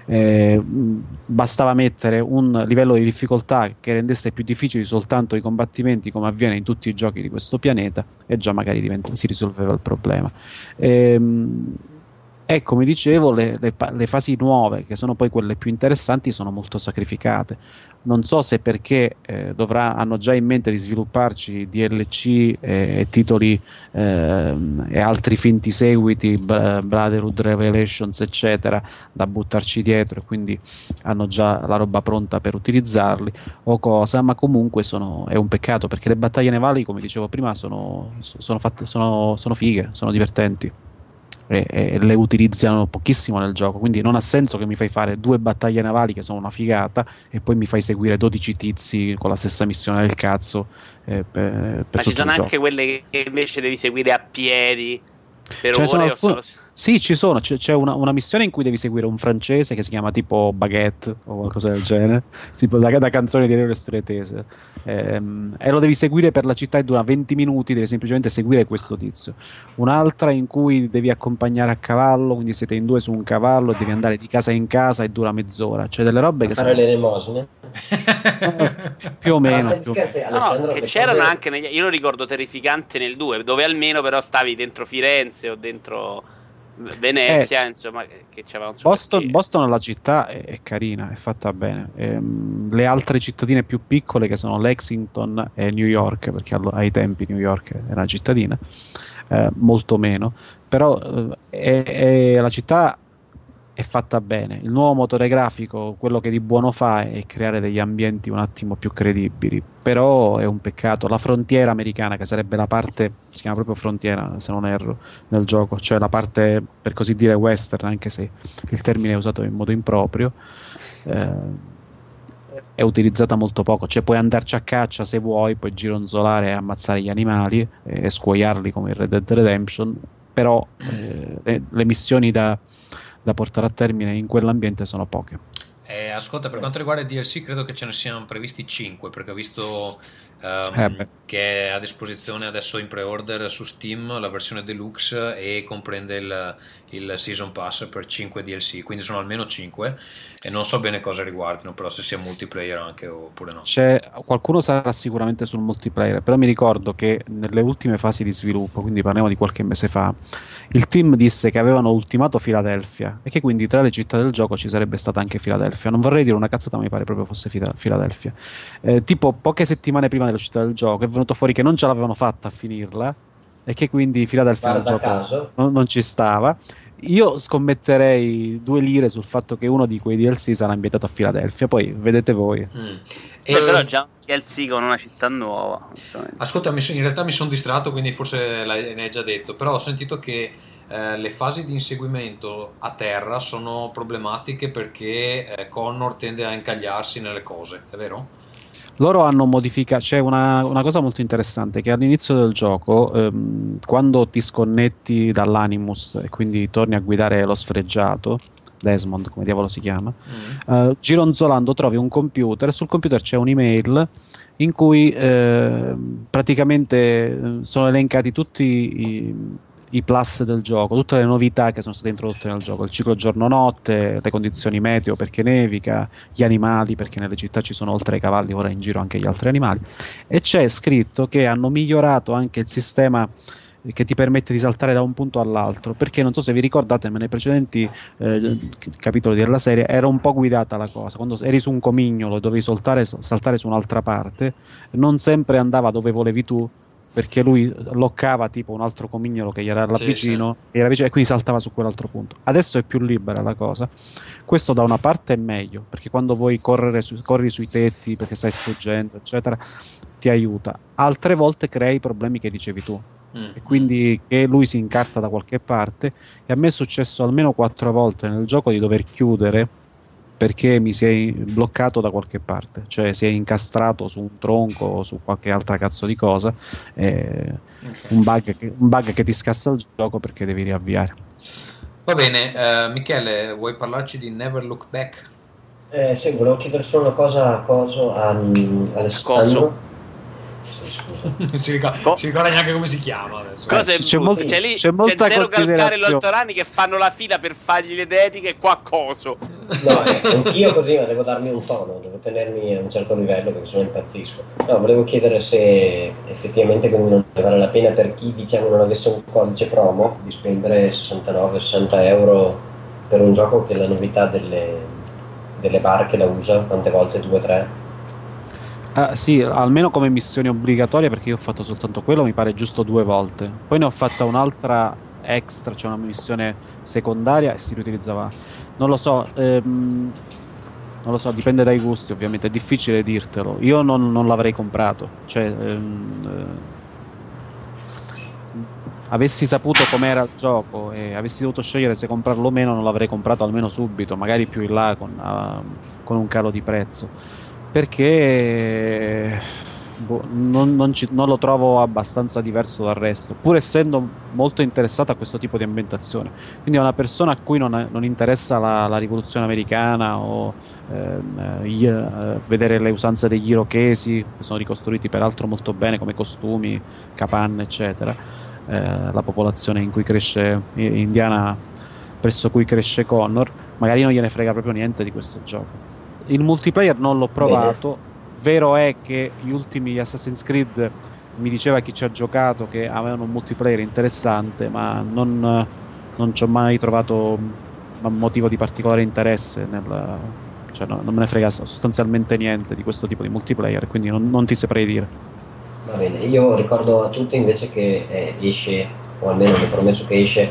eh, bastava mettere un livello di difficoltà che rendesse più difficili soltanto i combattimenti come avviene in tutti i giochi di questo pianeta e già magari diventa, si risolveva il problema. Ehm, e come dicevo, le, le, le, fasi nuove, che sono poi quelle più interessanti, sono molto sacrificate. Non so se perché eh, dovrà, hanno già in mente di svilupparci DLC e, e titoli eh, e altri finti seguiti, Brotherhood Revelations, eccetera, da buttarci dietro e quindi hanno già la roba pronta per utilizzarli o cosa, ma comunque sono, è un peccato perché le battaglie navali, come dicevo prima, sono, sono, fatte, sono, sono fighe, sono divertenti e, e, le utilizzano pochissimo nel gioco. Quindi non ha senso che mi fai fare due battaglie navali che sono una figata e poi mi fai seguire 12 tizi con la stessa missione del cazzo. Eh, per, per Ma ci sono anche quelle che invece devi seguire a piedi. Per ce, ne sono alcune, Sì, ci sono. C'è, c'è una, una missione in cui devi seguire un francese che si chiama tipo Baguette o qualcosa del genere, tipo da, da canzone di Aereo Stretese. Ehm, e lo devi seguire per la città e dura 20 minuti, devi semplicemente seguire questo tizio. Un'altra in cui devi accompagnare a cavallo, quindi siete in due su un cavallo, devi andare di casa in casa e dura mezz'ora. C'è delle robe che fare sono le elemosine. più o meno. Ah, più o scherzi, No, che c'erano anche negli... Io lo ricordo terrificante nel 2, dove almeno però stavi dentro Firenze o dentro Venezia, Eh, insomma, che c'aveva un Boston. Boston, la città è, è carina, è fatta bene. Ehm, le altre cittadine più piccole che sono Lexington e New York, perché allo- ai tempi New York era una cittadina, eh, molto meno, però eh, è- è- la città è fatta bene. Il nuovo motore grafico, quello che di buono fa è creare degli ambienti un attimo più credibili, però è un peccato. La frontiera americana, che sarebbe la parte, si chiama proprio frontiera se non erro, nel gioco, cioè la parte per così dire western, anche se il termine è usato in modo improprio, eh, è utilizzata molto poco. Cioè puoi andarci a caccia se vuoi, puoi gironzolare e ammazzare gli animali e, e scuoiarli come in Red Dead Redemption, però eh, le, le missioni da, da portare a termine in quell'ambiente sono poche. Eh, ascolta, per quanto riguarda i DLC, credo che ce ne siano previsti 5 perché ho visto ehm, Eh che è a disposizione adesso in pre-order su Steam la versione deluxe e comprende il, il Season Pass per 5 DLC, quindi sono almeno 5 e non so bene cosa riguardino, però se sia multiplayer anche oppure no. C'è, qualcuno sarà sicuramente sul multiplayer, però mi ricordo che nelle ultime fasi di sviluppo, quindi parliamo di qualche mese fa, il team disse che avevano ultimato Filadelfia e che quindi tra le città del gioco ci sarebbe stata anche Filadelfia. Non vorrei dire una cazzata, ma mi pare proprio fosse Filadelfia. Eh, tipo poche settimane prima dell'uscita del gioco è venuto fuori che non ce l'avevano fatta a finirla e che quindi Filadelfia nel gioco non, non ci stava. Io scommetterei due lire sul fatto che uno di quei DLC sarà ambientato a Filadelfia, poi vedete voi. Mm. Beh, E- però già un DLC con una città nuova. Ascolta, in realtà mi sono distratto, quindi forse ne hai già detto, però ho sentito che eh, le fasi di inseguimento a terra sono problematiche perché eh, Connor tende a incagliarsi nelle cose, è vero? Loro hanno modificato, c'è una, una cosa molto interessante che all'inizio del gioco, ehm, quando ti sconnetti dall'Animus e quindi torni a guidare lo sfregiato, Desmond come diavolo si chiama, Mm. eh, gironzolando trovi un computer, sul computer c'è un'email in cui eh, praticamente sono elencati tutti i, i plus del gioco, tutte le novità che sono state introdotte nel gioco, il ciclo giorno-notte, le condizioni meteo perché nevica, gli animali perché nelle città ci sono oltre ai cavalli ora in giro anche gli altri animali e c'è scritto che hanno migliorato anche il sistema che ti permette di saltare da un punto all'altro perché non so se vi ricordate ma nei precedenti eh, capitoli della serie era un po' guidata la cosa quando eri su un comignolo e dovevi saltare, saltare su un'altra parte non sempre andava dove volevi tu perché lui loccava tipo un altro comignolo che gli era là Sì, vicino, che era vicino e quindi saltava su quell'altro punto. Adesso è più libera la cosa. Questo da una parte è meglio perché quando vuoi correre su- corri sui tetti perché stai sfuggendo eccetera ti aiuta. Altre volte crea i problemi che dicevi tu. Mm. e quindi che lui si incarta da qualche parte e a me è successo almeno quattro volte nel gioco di dover chiudere perché mi si è bloccato da qualche parte cioè si è incastrato su un tronco o su qualche altra cazzo di cosa e Ok. un, bug che, un bug che ti scassa il gioco perché devi riavviare Va bene, eh, Michele, vuoi parlarci di Never Look Back? Eh, sì, volevo chiedere solo una cosa a Coso, a mm, Alessandro. Sì, scusa. si, ricorda, Co- si ricorda neanche come si chiama adesso. Cosa è c'è molto- Cioè, lì c'è c'è, zero calcare considerazione. l'Oltorani che fanno la fila per fargli le dediche qua coso. No, eh, anch'io così, ma devo darmi un tono, devo tenermi a un certo livello perché sennò impazzisco. No, volevo chiedere se effettivamente quindi non ne vale la pena per chi diciamo non avesse un codice promo di spendere 69-60 euro per un gioco che la novità delle, delle barche la usa, quante volte? 2-3? Ah, sì, almeno come missione obbligatoria perché io ho fatto soltanto quello, mi pare giusto due volte. Poi ne ho fatta un'altra extra, cioè una missione secondaria e si riutilizzava. Non lo so, ehm, non lo so, dipende dai gusti ovviamente, è difficile dirtelo. Io non, non l'avrei comprato, cioè ehm, eh, avessi saputo com'era il gioco e avessi dovuto scegliere se comprarlo o meno, non l'avrei comprato almeno subito, magari più in là con, ah, con un calo di prezzo perché boh, non, non, ci, non, lo trovo abbastanza diverso dal resto, pur essendo molto interessato a questo tipo di ambientazione. Quindi è una persona a cui non, non interessa la, la, rivoluzione americana o ehm, gli, eh, vedere le usanze degli irochesi, che sono ricostruiti peraltro molto bene come costumi, capanne, eccetera. Eh, la popolazione in cui cresce indiana presso cui cresce Connor, magari non gliene frega proprio niente di questo gioco. Il multiplayer non l'ho provato. Bene Vero è che gli ultimi Assassin's Creed mi diceva chi ci ha giocato che avevano un multiplayer interessante, ma non, non ci ho mai trovato un motivo di particolare interesse. Nel, cioè no, non me ne frega sostanzialmente niente di questo tipo di multiplayer, quindi non, non ti saprei dire. Va bene, io ricordo a tutti invece che eh, esce, o almeno mi ho promesso che esce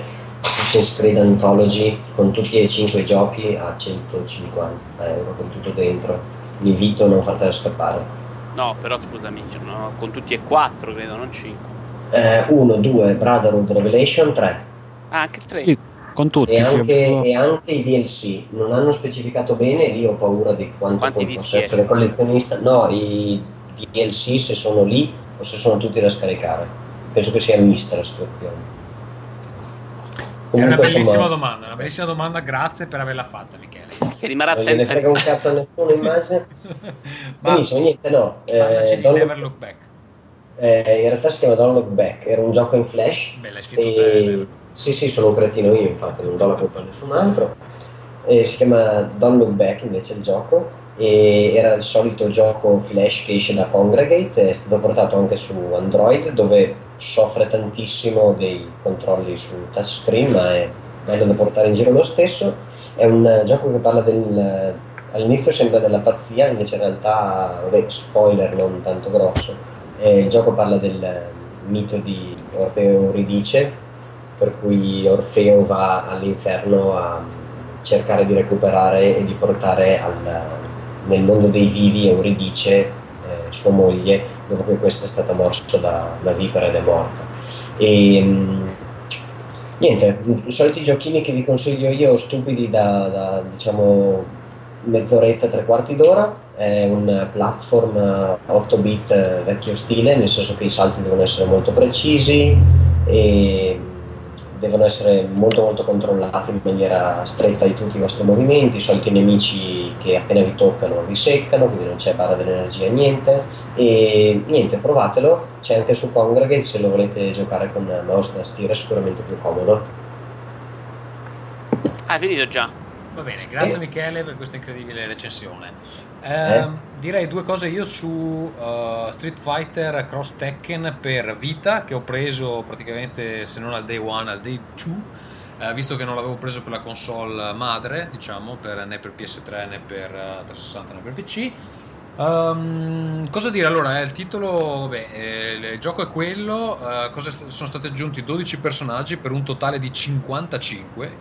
Assassin's Creed Anthology con tutti e cinque giochi a 150 euro con tutto dentro vi invito a non fartela scappare. No, però scusami, no, con tutti e quattro credo, non cinque. Eh, uno, due, Brotherhood, Revelation, tre. Ah, anche tre? Sì, con tutti. E, sì, anche, e anche, i DLC, non hanno specificato bene, lì ho paura di quanto Quanti possa essere collezionista. No, i DLC se sono lì o se sono tutti da scaricare. Penso che sia mista la situazione. Comunque, è una bellissima insomma, domanda, una bellissima domanda, grazie per averla fatta Michele. Che rimarrà non senza... Non frega un cazzo a nessuno immagino. Benissimo, niente, no. Eh, Don't Never Look Back. Eh, in realtà si chiama Don't Look Back, era un gioco in flash. Bella, scritto e... Sì, sì, sono un cretino io, infatti, non do la colpa a nessun altro. E si chiama Don't Look Back invece il gioco e era il solito gioco flash che esce da Congregate, è stato portato anche su Android dove soffre tantissimo dei controlli sul touchscreen ma è bello da portare in giro lo stesso. È un gioco che parla del all'inizio sembra della pazzia invece in realtà vabbè, spoiler non tanto grosso. Eh, il gioco parla del mito di Orfeo Euridice per cui Orfeo va all'inferno a cercare di recuperare e di portare al, nel mondo dei vivi Euridice, eh, sua moglie, dopo che questa è stata morsa da, da vipera ed è morta. E, mm, niente, i soliti giochini che vi consiglio io, stupidi da, da diciamo mezz'oretta, tre quarti d'ora, è un platform 8 bit vecchio stile, nel senso che i salti devono essere molto precisi e devono essere molto molto controllati in maniera stretta di tutti i vostri movimenti, i soliti nemici che appena vi toccano vi seccano, quindi non c'è barra dell'energia, niente. E niente, provatelo, c'è anche su Congregate se lo volete giocare con mouse da tastiera è sicuramente più comodo. Ah, finito già. Va bene, grazie eh. Michele per questa incredibile recensione. Eh, eh. Direi due cose io su uh, Street Fighter Cross Tekken per Vita, che ho preso praticamente se non al day one, al day 2. Eh, visto che non l'avevo preso per la console madre, diciamo, per, né per PS3 né per uh, 360 né per PC. Um, cosa dire? Allora, eh, il titolo, vabbè, eh, il gioco è quello, uh, cosa, sono stati aggiunti 12 personaggi per un totale di 55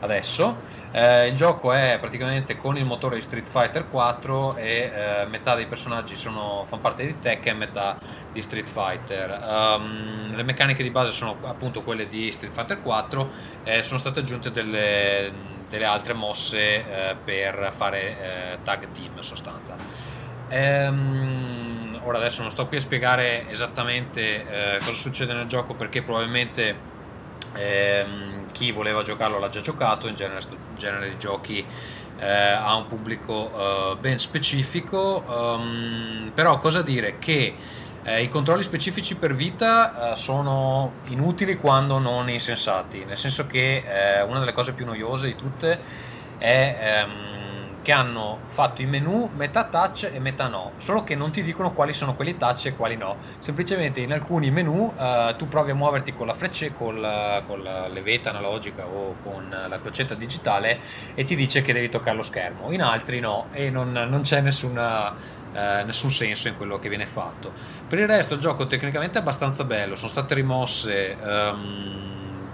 adesso. Eh, il gioco è praticamente con il motore di Street Fighter 4 e eh, metà dei personaggi sono, fanno parte di Tekken e metà di Street Fighter. Um, le meccaniche di base sono appunto quelle di Street Fighter 4 e sono state aggiunte delle, delle altre mosse eh, per fare tag team in sostanza. Ehm, ora adesso non sto qui a spiegare esattamente eh, cosa succede nel gioco perché probabilmente ehm, chi voleva giocarlo l'ha già giocato, in genere, in genere di giochi eh, ha un pubblico eh, ben specifico, um, però cosa dire? Che eh, i controlli specifici per vita eh, sono inutili quando non insensati, nel senso che eh, una delle cose più noiose di tutte è... Ehm, che hanno fatto i menu metà touch e metà no, solo che non ti dicono quali sono quelli touch e quali no. Semplicemente in alcuni menu uh, tu provi a muoverti con la freccia, con, la, con la levetta analogica o con la crocetta digitale e ti dice che devi toccare lo schermo, in altri no e non, non c'è nessuna, uh, nessun senso in quello che viene fatto. Per il resto il gioco tecnicamente è abbastanza bello, sono state rimosse um,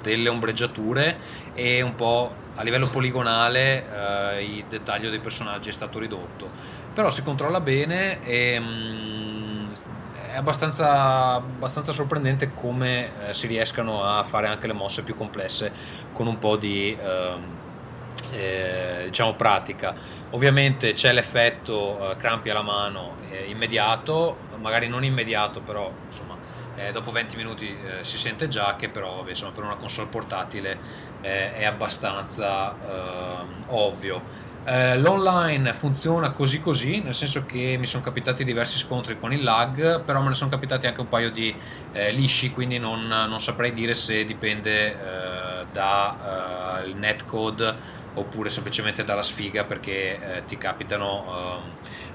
delle ombreggiature e un po' a livello poligonale eh, il dettaglio dei personaggi è stato ridotto però si controlla bene e mh, mm, è abbastanza, abbastanza, sorprendente come eh, si riescano a fare anche le mosse più complesse con un po' di, eh, eh, diciamo pratica. Ovviamente c'è l'effetto eh, crampi alla mano eh, immediato, magari non immediato, però insomma eh, dopo 20 minuti eh, si sente già che però vabbè, insomma, per una console portatile eh, è abbastanza ovvio. Eh, l'online funziona così così, nel senso che mi sono capitati diversi scontri con il lag, però me ne sono capitati anche un paio di eh, lisci, quindi non, non, saprei dire se dipende eh, dal netcode oppure semplicemente dalla sfiga perché ti capitano ehm,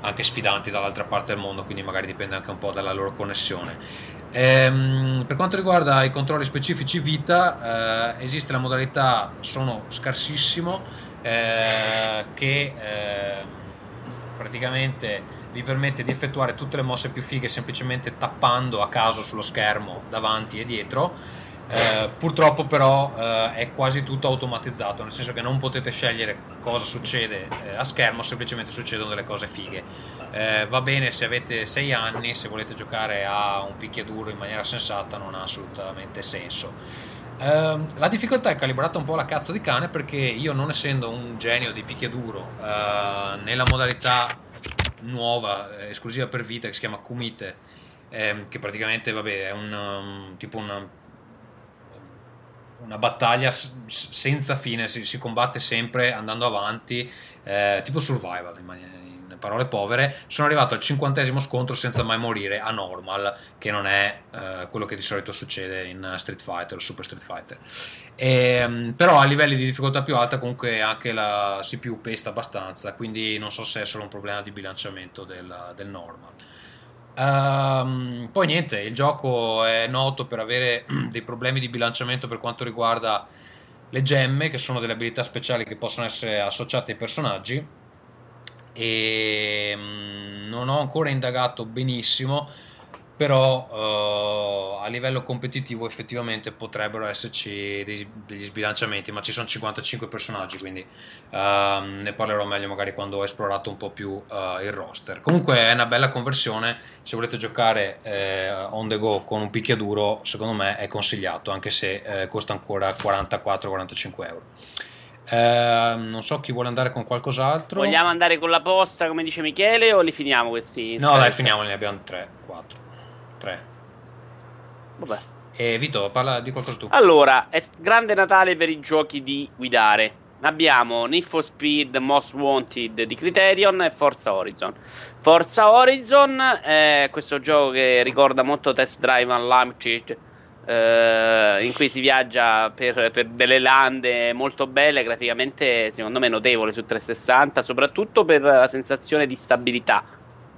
anche sfidanti dall'altra parte del mondo, quindi magari dipende anche un po' dalla loro connessione. Ehm, per quanto riguarda i controlli specifici vita, eh, esiste la modalità sono scarsissimo eh, che eh, praticamente vi permette di effettuare tutte le mosse più fighe semplicemente tappando a caso sullo schermo davanti e dietro. Eh, purtroppo però eh, è quasi tutto automatizzato, nel senso che non potete scegliere cosa succede eh, a schermo, semplicemente succedono delle cose fighe. Eh, va bene se avete 6 anni, se volete giocare a un picchiaduro in maniera sensata non ha assolutamente senso. Uh, la difficoltà è calibrata un po' la cazzo di cane perché io non essendo un genio di picchiaduro uh, nella modalità nuova, eh, esclusiva per vita che si chiama Kumite, eh, che praticamente vabbè, è un um, tipo una, una battaglia senza fine, si, si, combatte sempre andando avanti, eh, tipo survival in maniera parole povere, sono arrivato al cinquantesimo scontro senza mai morire a normal, che non è eh, quello che di solito succede in Street Fighter o Super Street Fighter. E, ehm, però a livelli di difficoltà più alta comunque anche la CPU pesta abbastanza, quindi non so se è solo un problema di bilanciamento del, del normal. Um, poi niente, il gioco è noto per avere dei problemi di bilanciamento per quanto riguarda le gemme, che sono delle abilità speciali che possono essere associate ai personaggi. E mm, non ho ancora indagato benissimo però uh, a livello competitivo effettivamente potrebbero esserci dei, degli sbilanciamenti ma ci sono 55 personaggi quindi uh, ne parlerò meglio magari quando ho esplorato un po' più uh, il roster comunque è una bella conversione se volete giocare eh, on the go con un picchiaduro secondo me è consigliato anche se eh, costa ancora 44-45 euro eh, non so chi vuole andare con qualcos'altro. Vogliamo andare con la posta, come dice Michele, o li finiamo questi? No, dai, finiamo, ne abbiamo 3, 4. 3. Vabbè. E Vito, parla di qualcosa tu. Allora, è grande Natale per i giochi di guidare. Abbiamo Need for Speed Most Wanted di Criterion e Forza Horizon. Forza Horizon è questo gioco che ricorda molto Test Drive Unlimited Uh, in cui si viaggia per, per, delle lande molto belle, graficamente secondo me notevole su 360, soprattutto per la sensazione di stabilità.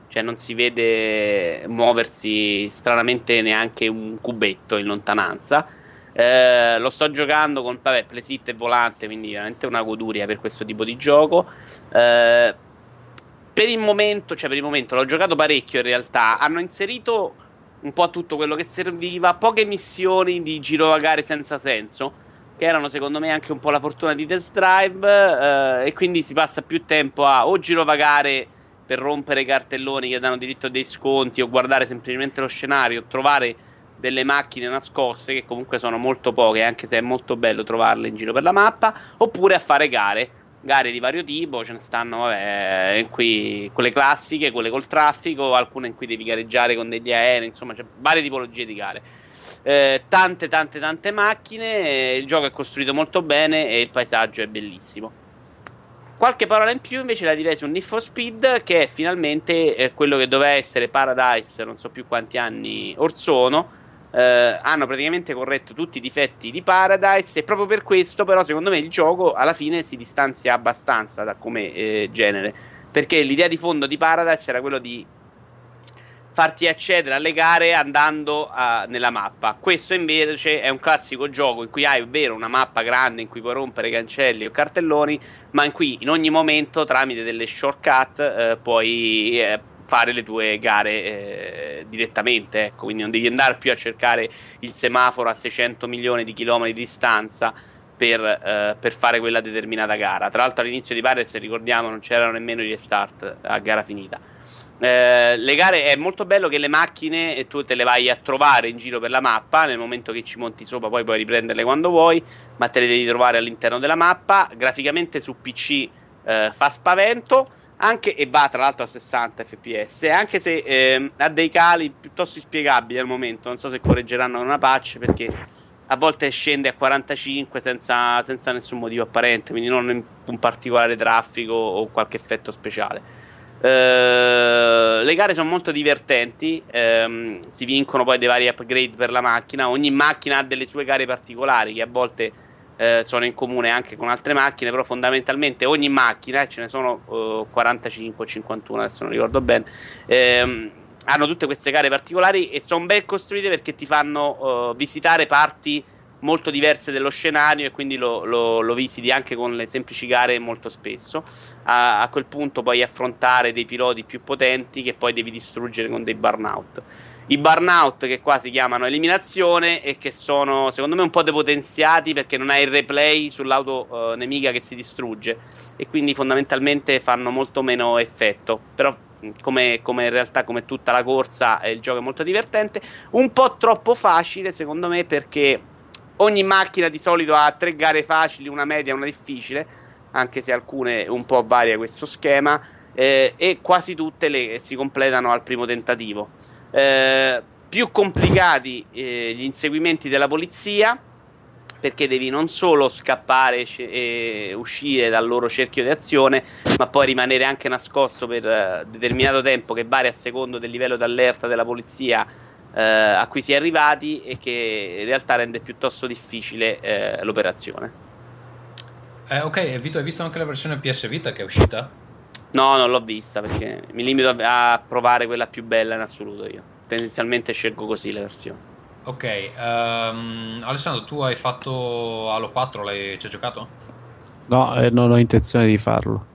Cioè non si vede muoversi stranamente neanche un cubetto in lontananza. Uh, lo sto giocando con vabbè, playsit e volante, quindi veramente una goduria per questo tipo di gioco. Uh, per il momento, cioè per il momento l'ho giocato parecchio in realtà. Hanno inserito un po' tutto quello che serviva, poche missioni di girovagare senza senso, che erano secondo me anche un po' la fortuna di Test Drive, eh, e quindi si passa più tempo a o girovagare per rompere cartelloni che danno diritto a dei sconti, o guardare semplicemente lo scenario, trovare delle macchine nascoste, che comunque sono molto poche, anche se è molto bello trovarle in giro per la mappa, oppure a fare gare gare di vario tipo, ce ne stanno vabbè, cui quelle classiche, quelle col traffico, alcune in cui devi gareggiare con degli aerei, insomma, c'è varie tipologie di gare. Eh, tante, tante, tante macchine. Il gioco è costruito molto bene e il paesaggio è bellissimo. Qualche parola in più invece la direi su Need for Speed, che è finalmente eh, quello che doveva essere Paradise, non so più quanti anni or sono eh, hanno praticamente corretto tutti i difetti di Paradise e proprio per questo però secondo me il gioco alla fine si distanzia abbastanza da come eh, genere. Perché l'idea di fondo di Paradise era quello di farti accedere alle gare andando a, nella mappa. Questo invece è un classico gioco in cui hai ovvero una mappa grande in cui puoi rompere cancelli o cartelloni, ma in cui in ogni momento tramite delle shortcut eh, puoi eh, fare le tue gare eh, direttamente, ecco, quindi non devi andare più a cercare il semaforo a 600 milioni di chilometri di distanza per, eh, per fare quella determinata gara. Tra l'altro all'inizio di Pirates, ricordiamo, non c'erano nemmeno i restart a gara finita. Eh, le gare è molto bello che le macchine eh, tu te le vai a trovare in giro per la mappa. Nel momento che ci monti sopra, poi puoi riprenderle quando vuoi, ma te le devi trovare all'interno della mappa. Graficamente su PC eh, fa spavento. Anche, e va tra l'altro a 60 fps, anche se eh, ha dei cali piuttosto inspiegabili al momento. Non so se correggeranno una patch perché a volte scende a 45 senza, senza nessun motivo apparente, quindi non un particolare traffico o qualche effetto speciale. Uh, le gare sono molto divertenti, um, si vincono poi dei vari upgrade per la macchina, ogni macchina ha delle sue gare particolari che a volte eh, sono in comune anche con altre macchine, però fondamentalmente ogni macchina, ce ne sono uh, 45 o 51, adesso non ricordo bene, ehm, hanno tutte queste gare particolari e sono ben costruite perché ti fanno uh, visitare parti molto diverse dello scenario e quindi lo, lo, lo, visiti anche con le semplici gare molto spesso. A, a, quel punto puoi affrontare dei piloti più potenti che poi devi distruggere con dei burnout i burnout che qua si chiamano eliminazione e che sono secondo me un po' depotenziati perché non hai il replay sull'auto uh, nemica che si distrugge e quindi fondamentalmente fanno molto meno effetto però come, come, in realtà come tutta la corsa il gioco è molto divertente un po' troppo facile secondo me perché ogni macchina di solito ha tre gare facili una media e una difficile anche se alcune un po' varia questo schema eh, e quasi tutte le si completano al primo tentativo. Eh, più complicati eh, gli inseguimenti della polizia perché devi non solo scappare e uscire dal loro cerchio di azione, ma poi rimanere anche nascosto per uh, determinato tempo che varia a secondo del livello d'allerta della polizia uh, a cui si è arrivati e che in realtà rende piuttosto difficile uh, l'operazione. Eh, ok, Vito, hai visto anche la versione PS Vita che è uscita? No, non l'ho vista perché mi limito a provare quella più bella in assoluto io. Tendenzialmente scelgo così le versioni. Ok, um, Alessandro, tu hai fatto Halo 4, l'hai ci hai giocato? No, eh, non ho intenzione di farlo.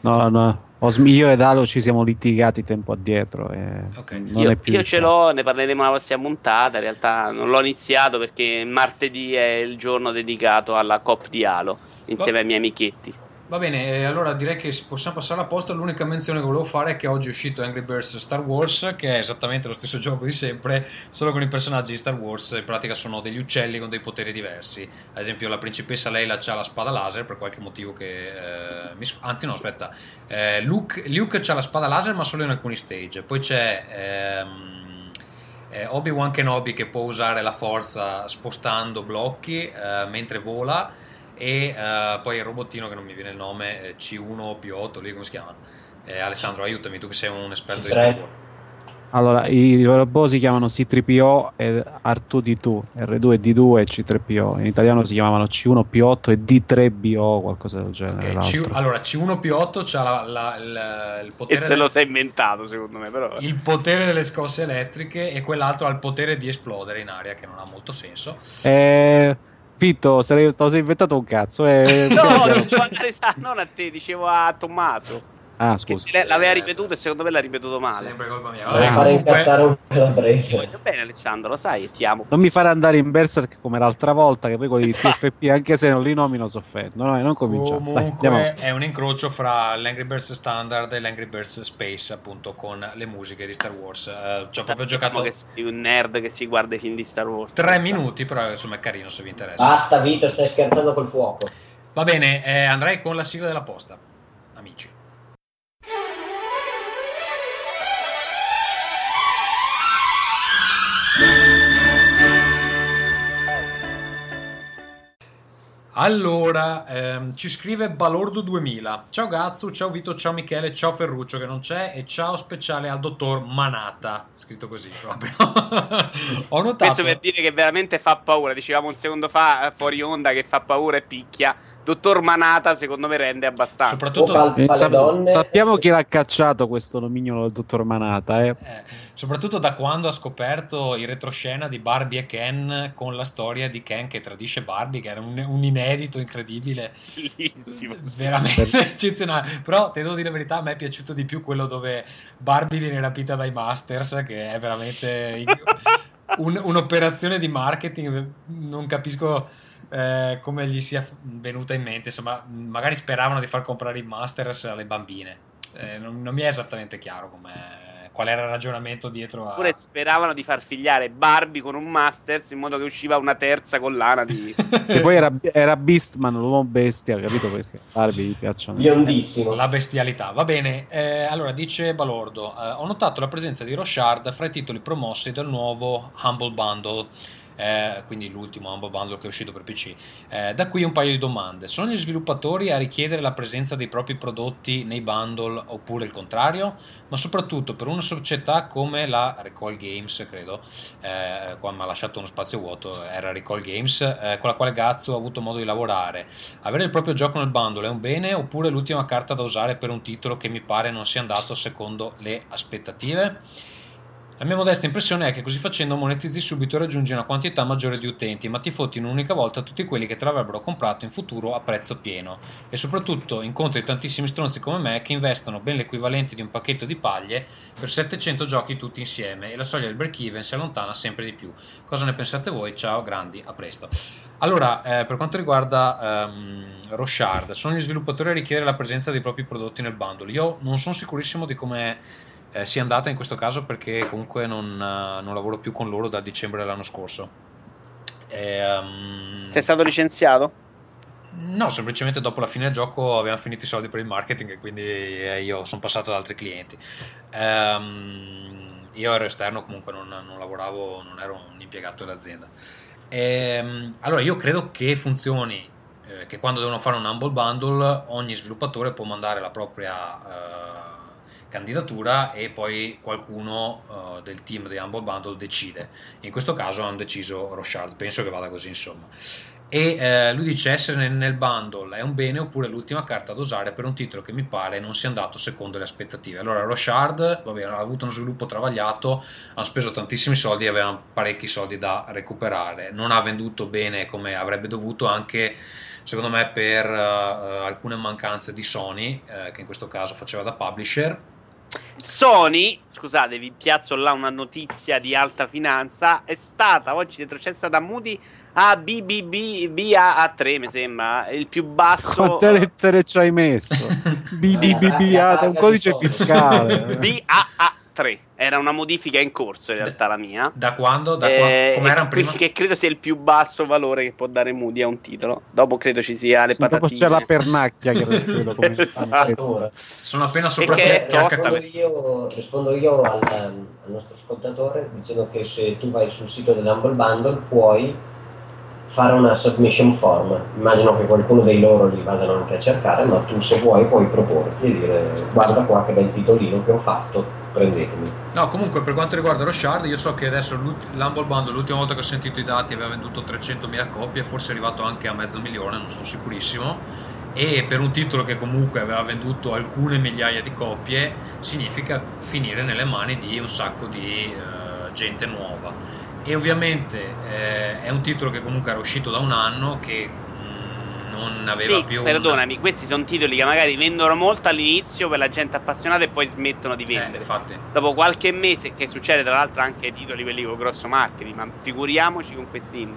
No, no. Io ed Halo ci siamo litigati tempo addietro. E okay. Io, io ce l'ho, ne parleremo la prossima puntata. In realtà non l'ho iniziato perché martedì è il giorno dedicato alla COP di Halo insieme oh. ai miei amichetti. Va bene, allora direi che possiamo passare a posto. L'unica menzione che volevo fare è che oggi è uscito Angry Birds Star Wars, che è esattamente lo stesso gioco di sempre, solo con i personaggi di Star Wars. In pratica sono degli uccelli con dei poteri diversi. Ad esempio, la principessa Leila ha la spada laser per qualche motivo che. Eh, mi, anzi, no, aspetta. Eh, Luke, Luke ha la spada laser, ma solo in alcuni stage. Poi c'è. Ehm, eh, Obi-Wan Kenobi che può usare la forza spostando blocchi eh, mentre vola e uh, poi il robottino che non mi viene il nome, eh, C1P8, lì come si chiama? Eh, Alessandro, aiutami, tu che sei un esperto C3. di Star Wars. Allora, i robot si chiamano C3PO e R2D2, R2 D2 e C3PO. In italiano si chiamavano C1P8 e D3BO, qualcosa del genere. Okay. C- allora, C1P8 ha la, la, la, il potere. E se lo sei inventato, secondo me, però. Il potere delle scosse elettriche e quell'altro ha il potere di esplodere in aria, che non ha molto senso. Eh Fitto, se lo sei inventato un cazzo. Eh, no, non a te, dicevo a Tommaso. Ah, scusa. Che l'aveva ripetuto e secondo me l'ha ripetuto male. Sempre colpa mia. Vabbè, ah, fare incazzare un po' la presa. bene Alessandro, lo sai ti amo. Non mi fare andare in Berserk come l'altra volta che poi quelli di TFP anche se non li nomino soffendo. No, non cominciamo. Comunque Dai, è un incrocio fra l'Angry Birds Standard e l'Angry Birds Space appunto con le musiche di Star Wars. Uh, ci ho proprio giocato... che sei un nerd che si guarda i film di Star Wars. Tre minuti però insomma è carino se vi interessa. Basta Vito, stai scherzando col fuoco. Va bene, eh, andrei con la sigla della posta, amici. Allora, ehm, ci scrive Balordo 2000. Ciao Gazzu, ciao Vito, ciao Michele, ciao Ferruccio che non c'è e ciao speciale al dottor Manata. Scritto così proprio. Ho notato. Questo per dire che veramente fa paura. Dicevamo un secondo fa eh, fuori onda che fa paura e picchia. Dottor Manata, secondo me, rende abbastanza. Soprattutto Pal- eh, Sap- sappiamo chi l'ha cacciato questo nomignolo del dottor Manata. Eh. Eh, soprattutto da quando ha scoperto il retroscena di Barbie e Ken con la storia di Ken che tradisce Barbie, che era un, un inedito incredibile. Bellissimo. Veramente eccezionale. Però, te devo dire la verità, a me è piaciuto di più quello dove Barbie viene rapita dai Masters, che è veramente un, un'operazione di marketing. Non capisco eh, come gli sia venuta in mente. Insomma, magari speravano di far comprare i Masters alle bambine. eh, non, non mi è esattamente chiaro qual era il ragionamento dietro a... Oppure speravano di far figliare Barbie con un Masters in modo che usciva una terza collana di... e poi era, era Beastman, l'uomo bestia, capito perché Barbie gli piacciono. Biondissimo. La bestialità, va bene. Eh, allora, dice Balordo, eh, ho notato la presenza di Rochard fra i titoli promossi del nuovo Humble Bundle eh, quindi l'ultimo Humble Bundle che è uscito per PC. Eh, da qui un paio di domande. Sono gli sviluppatori a richiedere la presenza dei propri prodotti nei bundle oppure il contrario? Ma soprattutto per una società come la Recall Games, credo, eh, qua mi ha lasciato uno spazio vuoto, era Recall Games, eh, con la quale Gazzo ha avuto modo di lavorare. Avere il proprio gioco nel bundle è un bene oppure l'ultima carta da usare per un titolo che mi pare non sia andato secondo le aspettative? La mia modesta impressione è che così facendo monetizzi subito e raggiungi una quantità maggiore di utenti, ma ti fotti in un'unica volta tutti quelli che te l'avrebbero comprato in futuro a prezzo pieno. E soprattutto incontri tantissimi stronzi come me che investono ben l'equivalente di un pacchetto di paglie per 700 giochi tutti insieme e la soglia del break even si allontana sempre di più. Cosa ne pensate voi? Ciao, grandi, a presto. Allora, eh, per quanto riguarda um, Rochard, sono gli sviluppatori a richiedere la presenza dei propri prodotti nel bundle. Io non sono sicurissimo di come eh, sia andata in questo caso perché comunque non, uh, non, lavoro più con loro da dicembre dell'anno scorso. E, um... Sei stato licenziato? No, semplicemente dopo la fine del gioco avevamo finito i soldi per il marketing e quindi eh, io sono passato ad altri clienti. Um, io ero esterno, comunque non, non, lavoravo, non ero un impiegato dell'azienda. Um, allora io credo che funzioni, eh, che quando devono fare un Humble Bundle ogni sviluppatore può mandare la propria... Uh, candidatura e poi qualcuno uh, del team di Humble Bundle decide. In questo caso hanno deciso Rochard, penso che vada così insomma. E eh, lui dice essere nel, bundle è un bene oppure l'ultima carta da usare per un titolo che mi pare non sia andato secondo le aspettative. Allora Rochard vabbè, ha avuto uno sviluppo travagliato, ha speso tantissimi soldi e aveva parecchi soldi da recuperare. Non ha venduto bene come avrebbe dovuto anche secondo me per uh, alcune mancanze di Sony, uh, che in questo caso faceva da publisher Sony, scusate, vi piazzo là una notizia di alta finanza, è stata oggi retrocessa da Moody a BBB BAA3, mi sembra, il più basso. Quante lettere ci hai messo? BBB è un codice fiscale. BAA3 era una modifica in corso in realtà la mia. Da quando? Da eh, era prima? Che credo sia il più basso valore che può dare Moody a un titolo. Dopo credo ci sia le sì, patatine. Dopo c'è la pernacchia che credo come esatto. Sono appena sopra che rispondo io, rispondo io al, al, nostro ascoltatore dicendo che se tu vai sul sito dell'Humble Bundle puoi fare una submission form. Immagino che qualcuno dei loro li vadano anche a cercare, ma tu se vuoi puoi proporti e dire guarda qua che bel titolino che ho fatto prendetemi. No, comunque per quanto riguarda lo Shard, io so che adesso l'Humble Bundle, l'ultima volta che ho sentito i dati, aveva venduto 300.000 copie, forse è arrivato anche a mezzo milione, non sono sicurissimo. E per un titolo che comunque aveva venduto alcune migliaia di copie, significa finire nelle mani di un sacco di uh, gente nuova. E ovviamente eh, è un titolo che comunque era uscito da un anno, che non aveva sì, più. Perdonami, una... questi sono titoli che magari vendono molto all'inizio per la gente appassionata e poi smettono di eh, vendere. Eh, Dopo qualche mese, che succede tra l'altro anche ai titoli quelli con grosso marketing, ma figuriamoci con questi.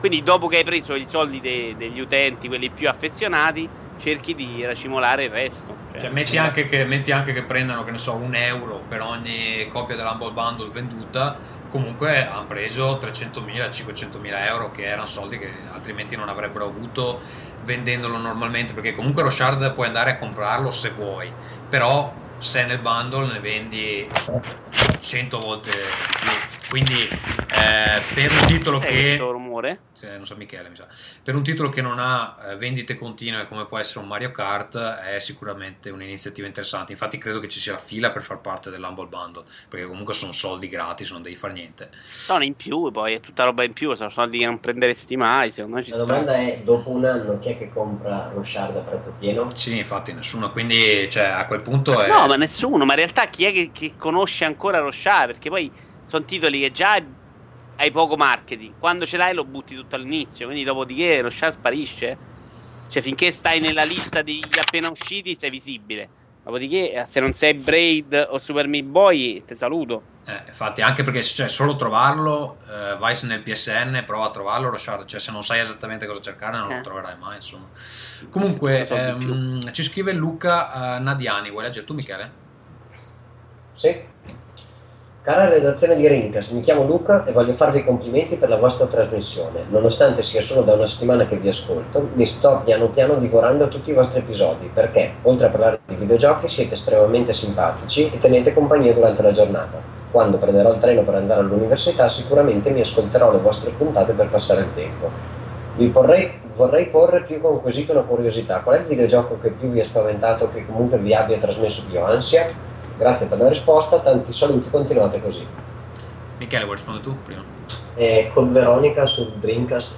Quindi, dopo che hai preso i soldi de- degli utenti, quelli più affezionati, cerchi di racimolare il resto. Cioè, cioè metti, anche che, metti, anche che, prendano, che ne so, un euro per ogni copia dell'Humble Bundle venduta. Comunque hanno preso 300.000, 500.000 euro, che erano soldi che altrimenti non avrebbero avuto vendendolo normalmente perché comunque lo shard puoi andare a comprarlo se vuoi però se nel bundle ne vendi 100 volte più quindi eh, per un titolo che questo rumore? Cioè, non so Michele mi sa. Per un titolo che non ha eh, vendite continue come può essere un Mario Kart è sicuramente un'iniziativa interessante. Infatti credo che ci sia la fila per far parte dell'Humble Bundle perché comunque sono soldi gratis non devi fare niente. Sono in più poi è tutta roba in più sono soldi che non prenderesti mai secondo me ci la domanda è dopo un anno chi è che compra lo shard a prezzo pieno? sì infatti nessuno quindi cioè, a quel punto è... no ma nessuno ma in realtà chi è che, che conosce ancora lo shard perché poi sono titoli che già hai poco marketing. Quando ce l'hai lo butti tutto all'inizio. Quindi dopodiché lo share sparisce. Cioè, finché stai nella lista degli appena usciti, sei visibile. Dopodiché, eh, se non sei Braid o Super Meat Boy, ti saluto. Eh, infatti, anche perché cioè, solo trovarlo, eh, vai nel PSN, prova a trovarlo, Roshard. Cioè, se non sai esattamente cosa cercare, non Eh. lo troverai mai. Insomma. Comunque, ehm, ci scrive Luca eh, Nadiani. Vuoi leggere tu, Michele? Sì. Cara redazione di Rincas, mi chiamo Luca e voglio farvi i complimenti per la vostra trasmissione. Nonostante sia solo da una settimana che vi ascolto, mi sto piano piano divorando tutti i vostri episodi perché, oltre a parlare di videogiochi, siete estremamente simpatici e tenete compagnia durante la giornata. Quando prenderò il treno per andare all'università, sicuramente mi ascolterò le vostre puntate per passare il tempo. Vi vorrei, vorrei porre più con quesito una curiosità. Qual è il videogioco che più vi ha spaventato o che comunque vi abbia trasmesso più ansia? Grazie per la risposta, tanti saluti, continuate così. Michele, vuoi rispondere tu prima? Eh, Code Veronica sul Dreamcast,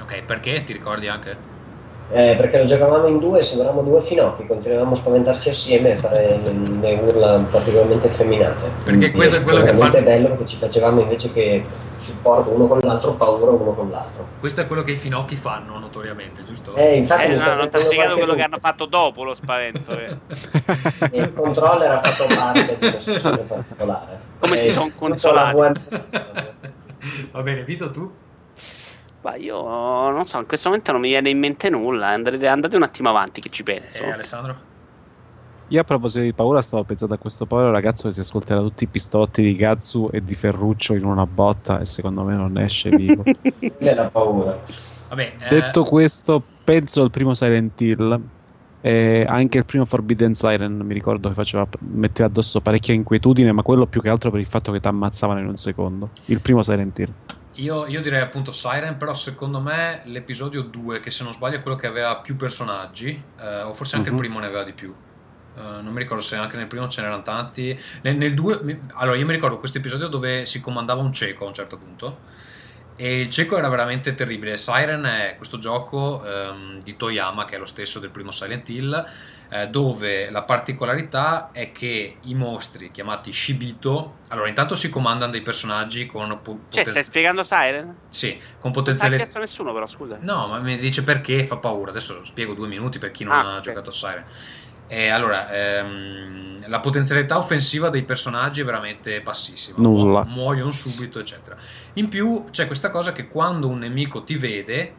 Ok, perché? Ti ricordi anche? Eh, perché lo giocavamo in due e sembravamo due finocchi, continuavamo a spaventarci assieme e fare le, urla particolarmente effeminate. Perché questo è quello che fa- bello perché ci facevamo invece che supporto uno con l'altro, paura uno con l'altro. Questo è quello che i finocchi fanno notoriamente, giusto? Eh, infatti Eh, mi no, sta non ti spiegato quello che hanno fatto dopo lo spavento. eh. Il controller ha fatto parte di una sessione particolare. Come si son tutta consolati? Va bene, Vito tu? Ma io non so, in questo momento non mi viene in mente nulla. Andate, andate un attimo avanti che ci penso. Eh, Alessandro? Io a proposito di paura stavo pensando a questo povero ragazzo che si ascolterà tutti i pistolotti di Gazzu e di Ferruccio in una botta e secondo me non esce vivo. È la paura. Vabbè, eh, Detto questo, penso al primo Silent Hill. E anche il primo Forbidden Siren mi ricordo che faceva, metteva addosso parecchia inquietudine, ma quello più che altro per il fatto che ti ammazzavano in un secondo. Il primo Silent Hill. Io, io direi appunto Siren, però secondo me l'episodio 2, che se non sbaglio è quello che aveva più personaggi, eh, o forse anche Mhm. il primo ne aveva di più. Eh, non mi ricordo se anche nel primo ce n'erano tanti. Nel, nel 2, mi- allora io mi ricordo questo episodio dove si comandava un cieco a un certo punto. E il cieco era veramente terribile. Siren è questo gioco ehm, di Toyama, che è lo stesso del primo Silent Hill, eh, dove la particolarità è che i mostri chiamati Shibito, allora intanto si comandano dei personaggi con, po- Cioè, potenzi- stai spiegando Siren? sì, con Non ti ha potenziale... nessuno, però, scusa. No, ma mi dice perché fa paura. Adesso spiego due minuti per chi non Ah, ha ok. giocato a Siren. E allora, ehm, la potenzialità offensiva dei personaggi è veramente bassissima. Nulla. Mu- muoiono subito, eccetera. In più c'è questa cosa che quando un nemico ti vede,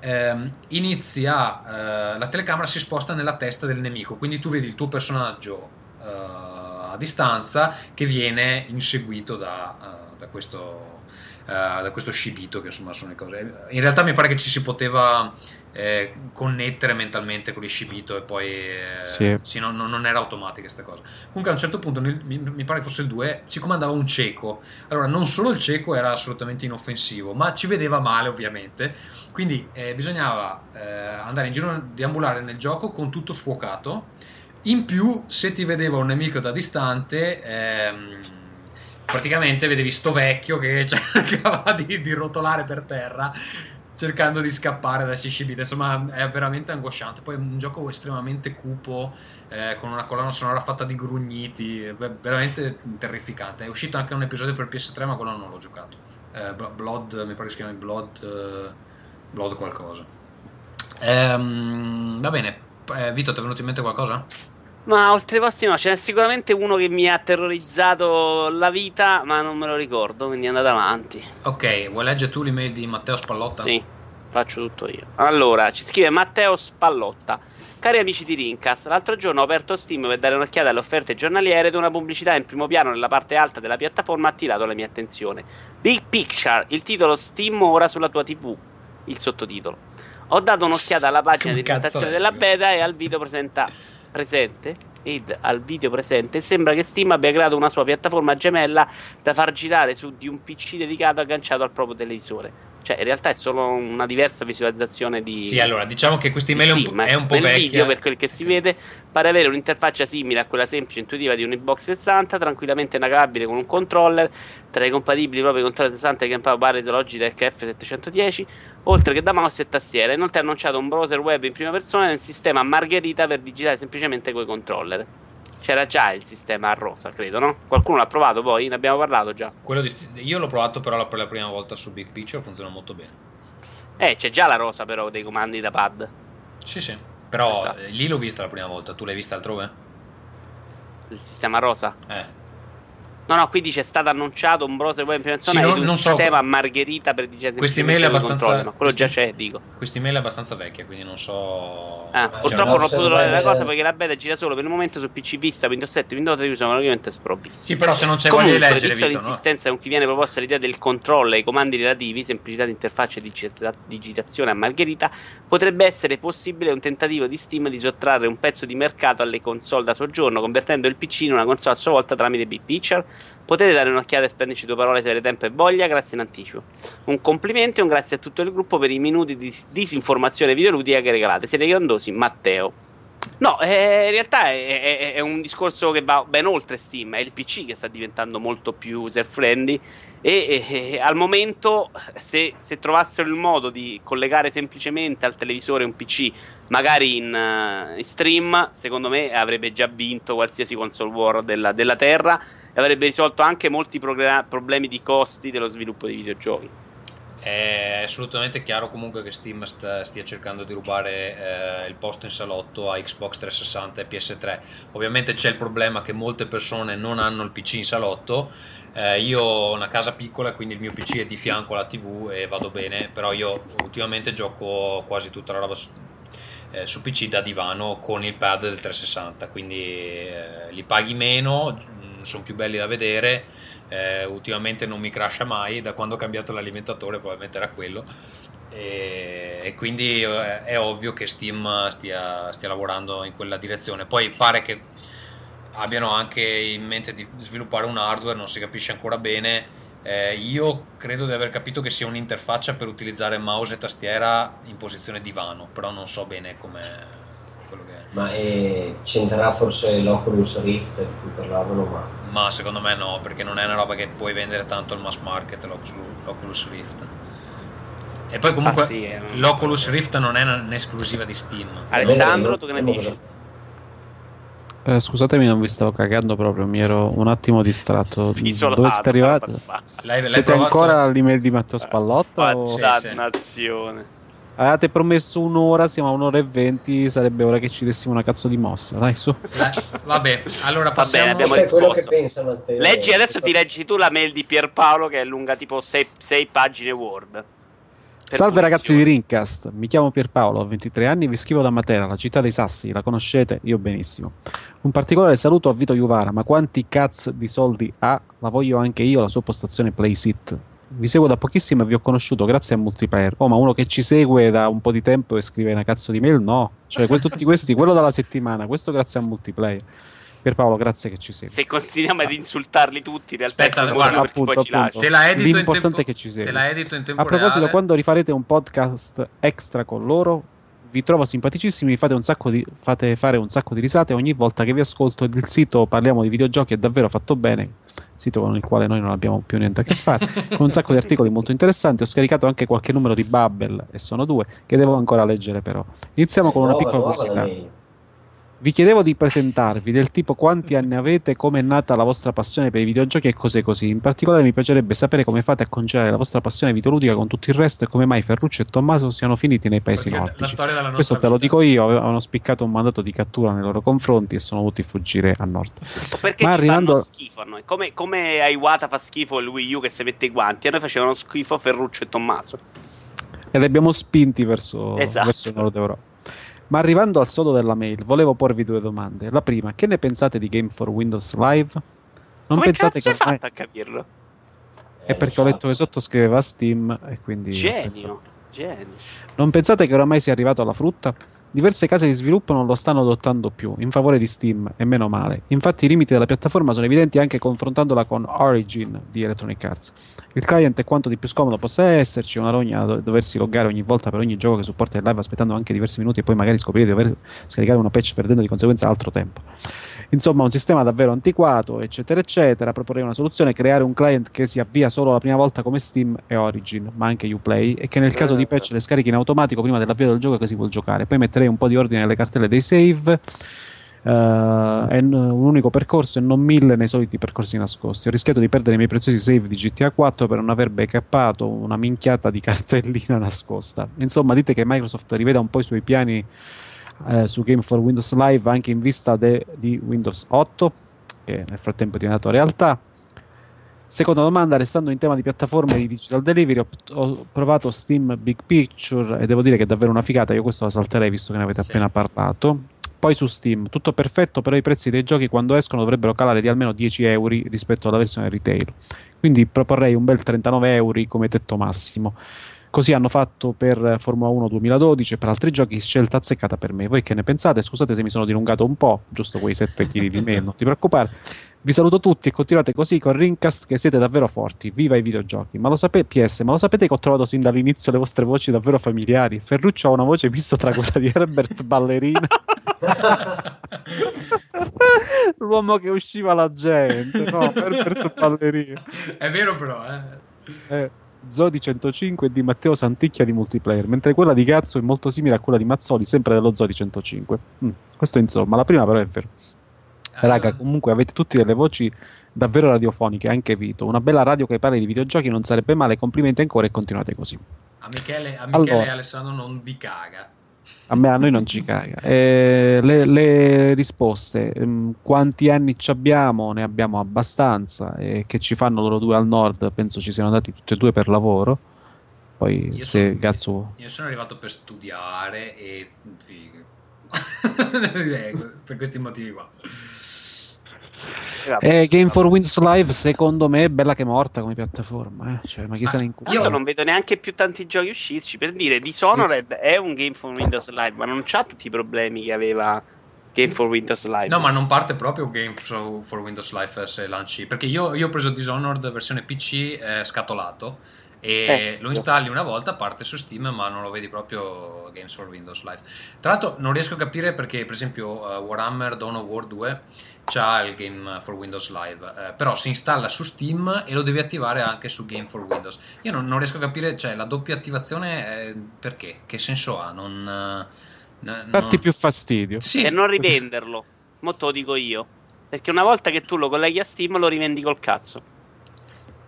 ehm, inizia eh, la telecamera si sposta nella testa del nemico, quindi tu vedi il tuo personaggio eh, a distanza che viene inseguito da, eh, da questo da questo scibito che insomma sono le cose. In realtà mi pare che ci si poteva eh, connettere mentalmente con il scibito e poi eh, Sì. no- no- non era automatica questa cosa. Comunque a un certo punto nel- mi, mi pare che fosse il 2 si comandava un cieco. Allora non solo il cieco era assolutamente inoffensivo ma ci vedeva male ovviamente. Quindi eh, bisognava eh, andare in giro deambulare nel gioco con tutto sfuocato. In più se ti vedeva un nemico da distante ehm, praticamente vedevi sto vecchio che cercava di, di rotolare per terra cercando di scappare da Shishibita insomma è veramente angosciante. Poi è un gioco estremamente cupo eh, con una colonna sonora fatta di grugniti veramente terrificante. È uscito anche un episodio per PS3 ma quello non l'ho giocato. Eh, Blo- Blood mi pare che si chiami Blood eh, Blood qualcosa. Ehm, va bene. Eh, Vito ti è venuto in mente qualcosa? Ma oltre posti no, ce n'è sicuramente uno che mi ha terrorizzato la vita, ma non me lo ricordo, quindi andate avanti. ok vuoi leggere tu l'email di Matteo Spallotta? Sì, faccio tutto io. Allora, ci scrive Matteo Spallotta. Cari amici di Rincast, l'altro giorno ho aperto Steam per dare un'occhiata alle offerte giornaliere ed una pubblicità in primo piano nella parte alta della piattaforma ha attirato la mia attenzione. Big Picture, il titolo Steam ora sulla tua TV, il sottotitolo. Ho dato un'occhiata alla pagina di presentazione è? della beta e al video presenta presente ed al video presente sembra che Steam abbia creato una sua piattaforma gemella da far girare su di un PC dedicato agganciato al proprio televisore. Cioè, in realtà è solo una diversa visualizzazione di. Sì, allora diciamo che questa email è un, po', Steam, è un po' video, per quel che si vede, pare avere un'interfaccia simile a quella semplice e intuitiva di un Xbox 60, tranquillamente navigabile con un controller, tra i compatibili proprio controller 60 che pare Logitech F710, oltre che da mouse e tastiera. Inoltre ha annunciato un browser web in prima persona nel sistema Margherita per digitare semplicemente coi controller. C'era già il sistema a rosa, credo, no? Qualcuno l'ha provato poi? Ne abbiamo parlato già. Sti- io l'ho provato però la- per la prima volta su Big Picture, funziona molto bene. Eh, c'è già la rosa però dei comandi da pad. Sì, sì. Però Esatto. eh, lì l'ho vista la prima volta, tu l'hai vista altrove? il sistema rosa. Eh. No, no, qui dice è stato annunciato un browser web implementazione Sì, non- non so- sistema a margherita per digere Questa email è abbastanza- controllano. Quello già c'è, dico. Questa email è abbastanza vecchia, quindi non so. Ah, Cioè, purtroppo no, non ho potuto trovare la cosa perché la beta gira solo per il momento su PC Vista, Windows 7 e Windows 3 sono praticamente sprovvisti. Sì, però se non c'è voglia Comunque, di leggere, visto Vito, no? l'insistenza con cui viene proposta l'idea del controllo e i comandi relativi, semplicità di interfaccia e digita- digitazione a margherita, potrebbe essere possibile un tentativo di Steam di sottrarre un pezzo di mercato alle console da soggiorno, convertendo il PC in una console a sua volta tramite Big Picture. Potete dare un'occhiata e spenderci due parole se avete tempo e voglia, grazie in anticipo. Un complimento e un grazie a tutto il gruppo per i minuti di disinformazione videoludica che regalate. Siete grandosi, Matteo. No, eh, in realtà è, è- è un discorso che va ben oltre Steam, è il PC che sta diventando molto più user friendly e, e- e al momento se, se trovassero il modo di collegare semplicemente al televisore un PC, magari in, in stream, secondo me avrebbe già vinto qualsiasi console war della, della Terra e avrebbe risolto anche molti progra- problemi di costi dello sviluppo di videogiochi. È assolutamente chiaro comunque che Steam sta- stia cercando di rubare eh, il posto in salotto a Xbox 360 e PS3. Ovviamente c'è il problema che molte persone non hanno il PC in salotto. Eh, io ho una casa piccola, quindi il mio PC è di fianco alla TV e vado bene, però io ultimamente gioco quasi tutta la roba su, eh, su PC da divano con il pad del 360, quindi eh, li paghi meno, sono più belli da vedere eh, ultimamente non mi crasha mai da quando ho cambiato l'alimentatore probabilmente era quello e, e quindi eh, è ovvio che Steam stia, stia lavorando in quella direzione. Poi pare che abbiano anche in mente di sviluppare un hardware non si capisce ancora bene. Eh, io credo di aver capito che sia un'interfaccia per utilizzare mouse e tastiera in posizione divano però non so bene come quello che è. Ma eh, c'entrerà forse l'Oculus Rift di cui parlavano, ma ma secondo me no perché non è una roba che puoi vendere tanto al mass market l'Oculus Rift. E poi comunque Ah, sì, eh, l'Oculus Rift non è un'esclusiva di Steam. Alessandro, tu che ne dici? Eh, scusatemi, non vi stavo cagando proprio, mi ero un attimo distratto. Isolato. Dove siete arrivati? L'hai, l'hai Siete provato? ancora all'email di Matteo Spallotto? o- Sì, Dannazione. Avevate promesso un'ora, siamo a un'ora e venti, sarebbe ora che ci dessimo una cazzo di mossa. Dai, su. La- vabbè allora passiamo abbiamo è quello che risposto. Leggi adesso ti leggi tu la mail di Pierpaolo che è lunga tipo 6 pagine Word. Salve ragazzi di. Rincast, mi chiamo Pierpaolo, ho 23 anni e vi scrivo da Matera, la città dei sassi, la conoscete? Io benissimo. Un particolare saluto a Vito Juvara, ma quanti cazzo di soldi ha? La voglio anche io, la sua postazione Playsit. Vi seguo da pochissimo e vi ho conosciuto grazie a Multiplayer. Oh, ma uno che ci segue da un po' di tempo e scrive una cazzo di mail? No. Cioè, tutti questi, quello dalla settimana, questo grazie a Multiplayer. Pierpaolo, grazie che ci segui. Se continuiamo ad insultarli tutti, in realtà Aspetta, è guarda, per cui poi appunto, appunto. te la edito in L'importante tempo, è che ci segui. te la edito in tempo A proposito, reale. quando rifarete un podcast extra con loro, vi trovo simpaticissimi, fate, un sacco di, fate fare un sacco di risate ogni volta che vi ascolto. Il sito Parliamo di videogiochi è davvero fatto bene, sito con il quale noi non abbiamo più niente a che fare, con un sacco di articoli molto interessanti. Ho scaricato anche qualche numero di Bubble, e sono due, che devo ancora leggere però. Iniziamo con una piccola curiosità. Vi chiedevo di presentarvi, del tipo quanti anni avete, come è nata la vostra passione per i videogiochi e cose così. In particolare mi piacerebbe sapere come fate a conciliare la vostra passione videoludica con tutto il resto e come mai Ferruccio e Tommaso siano finiti nei paesi nordici. Questo te lo dico io, avevano spiccato un mandato di cattura nei loro confronti e sono dovuti fuggire a nord. Perché Ma ci arrivando- fanno schifo a noi. Come, come a Iwata fa schifo il Wii U che si mette i guanti, a noi facevano schifo Ferruccio e Tommaso. E li abbiamo spinti verso, Esatto. verso il nord Europa. Ma arrivando al sodo della mail, volevo porvi due domande. La prima, che ne pensate di Game for Windows Live? Non come pensate cazzo hai ormai- a capirlo? È perché ho letto che sotto scriveva Steam e quindi... Genio, genio. Non pensate che oramai sia arrivato alla frutta? Diverse case di sviluppo non lo stanno adottando più, in favore di Steam, e meno male. Infatti i limiti della piattaforma sono evidenti anche confrontandola con Origin di Electronic Arts. Il client è quanto di più scomodo possa esserci, una rogna do- doversi loggare ogni volta per ogni gioco che supporta il live aspettando anche diversi minuti e poi magari scoprire di dover scaricare una patch perdendo di conseguenza altro tempo. Insomma, un sistema davvero antiquato, eccetera, eccetera. Proporrei una soluzione: creare un client che si avvia solo la prima volta come Steam e Origin, ma anche Uplay, e che nel caso di patch le scarichi in automatico prima dell'avvio del gioco che si vuol giocare. Poi metterei un po' di ordine nelle cartelle dei save. e n- un unico percorso e non mille nei soliti percorsi nascosti. Ho rischiato di perdere i miei preziosi save di GTA 4 per non aver backuppato una minchiata di cartellina nascosta. Insomma, dite che Microsoft riveda un po' i suoi piani eh, su Game for Windows Live anche in vista de- di Windows 8. che nel frattempo è diventato realtà. Seconda domanda, restando in tema di piattaforme di digital delivery, ho, ho provato Steam Big Picture e devo dire che è davvero una figata. Io questo la salterei visto che ne avete Sì. appena parlato. Poi su Steam, tutto perfetto, però i prezzi dei giochi quando escono dovrebbero calare di almeno 10 euro rispetto alla versione retail. Quindi proporrei un bel 39 euro come tetto massimo. Così hanno fatto per Formula 1 2012 e per altri giochi, scelta azzeccata per me. Voi che ne pensate? Scusate se mi sono dilungato un po', giusto quei 7 kg di me, non ti preoccupare. Vi saluto tutti e continuate così con Rincast che siete davvero forti. Viva i videogiochi! Ma lo sapete, PS, ma lo sapete che ho trovato sin dall'inizio le vostre voci davvero familiari? Ferruccio ha una voce vista tra quella di Herbert Ballerina. L'uomo che usciva la gente, no, Herbert Ballerina. È vero però, eh. Eh, Zodi 105 è di Matteo Santicchia di multiplayer, mentre quella di Cazzo è molto simile a quella di Mazzoli, sempre dello Zodi 105. Mm, questo insomma, la prima però è vero. Eh, Raga, comunque avete tutti delle voci davvero radiofoniche, anche Vito. Una bella radio che parli di videogiochi non sarebbe male, complimenti ancora e continuate così. A Michele, a Michele Allora. e Alessandro non vi caga. A me a noi non ci caga. Eh, le, le risposte, ehm, quanti anni ci abbiamo? Ne abbiamo abbastanza. E che ci fanno loro due al nord? Penso ci siano andati tutti e due per lavoro. Poi Io se sono- cazzo Io sono arrivato per studiare e. Eh, per questi motivi qua. E vabbè. Eh, Game for Windows Live secondo me è bella che morta come piattaforma. Eh. Cioè, ma chi Ma- se ne incuba? non vedo neanche più tanti giochi uscirci. Per dire, Dishonored è un game for Windows Live, ma non c'ha tutti i problemi che aveva Game for Windows Live. No, ma non parte proprio Game for for Windows Live se lanci. Perché io, io ho preso Dishonored versione PC eh, scatolato e Eh. lo installi una volta, parte su Steam, ma non lo vedi proprio Games for Windows Live. Tra l'altro, non riesco a capire perché, per esempio, eh, Warhammer Dawn of War 2 c'ha il Game for Windows Live, eh, però si installa su Steam e lo devi attivare anche su Game for Windows. Io non, non riesco a capire, cioè, la doppia attivazione eh, perché? Che senso ha? Non. eh, Darti non- più fastidio. Sì. E non rivenderlo. Mo te lo dico io. Perché una volta che tu lo colleghi a Steam lo rivendi col cazzo.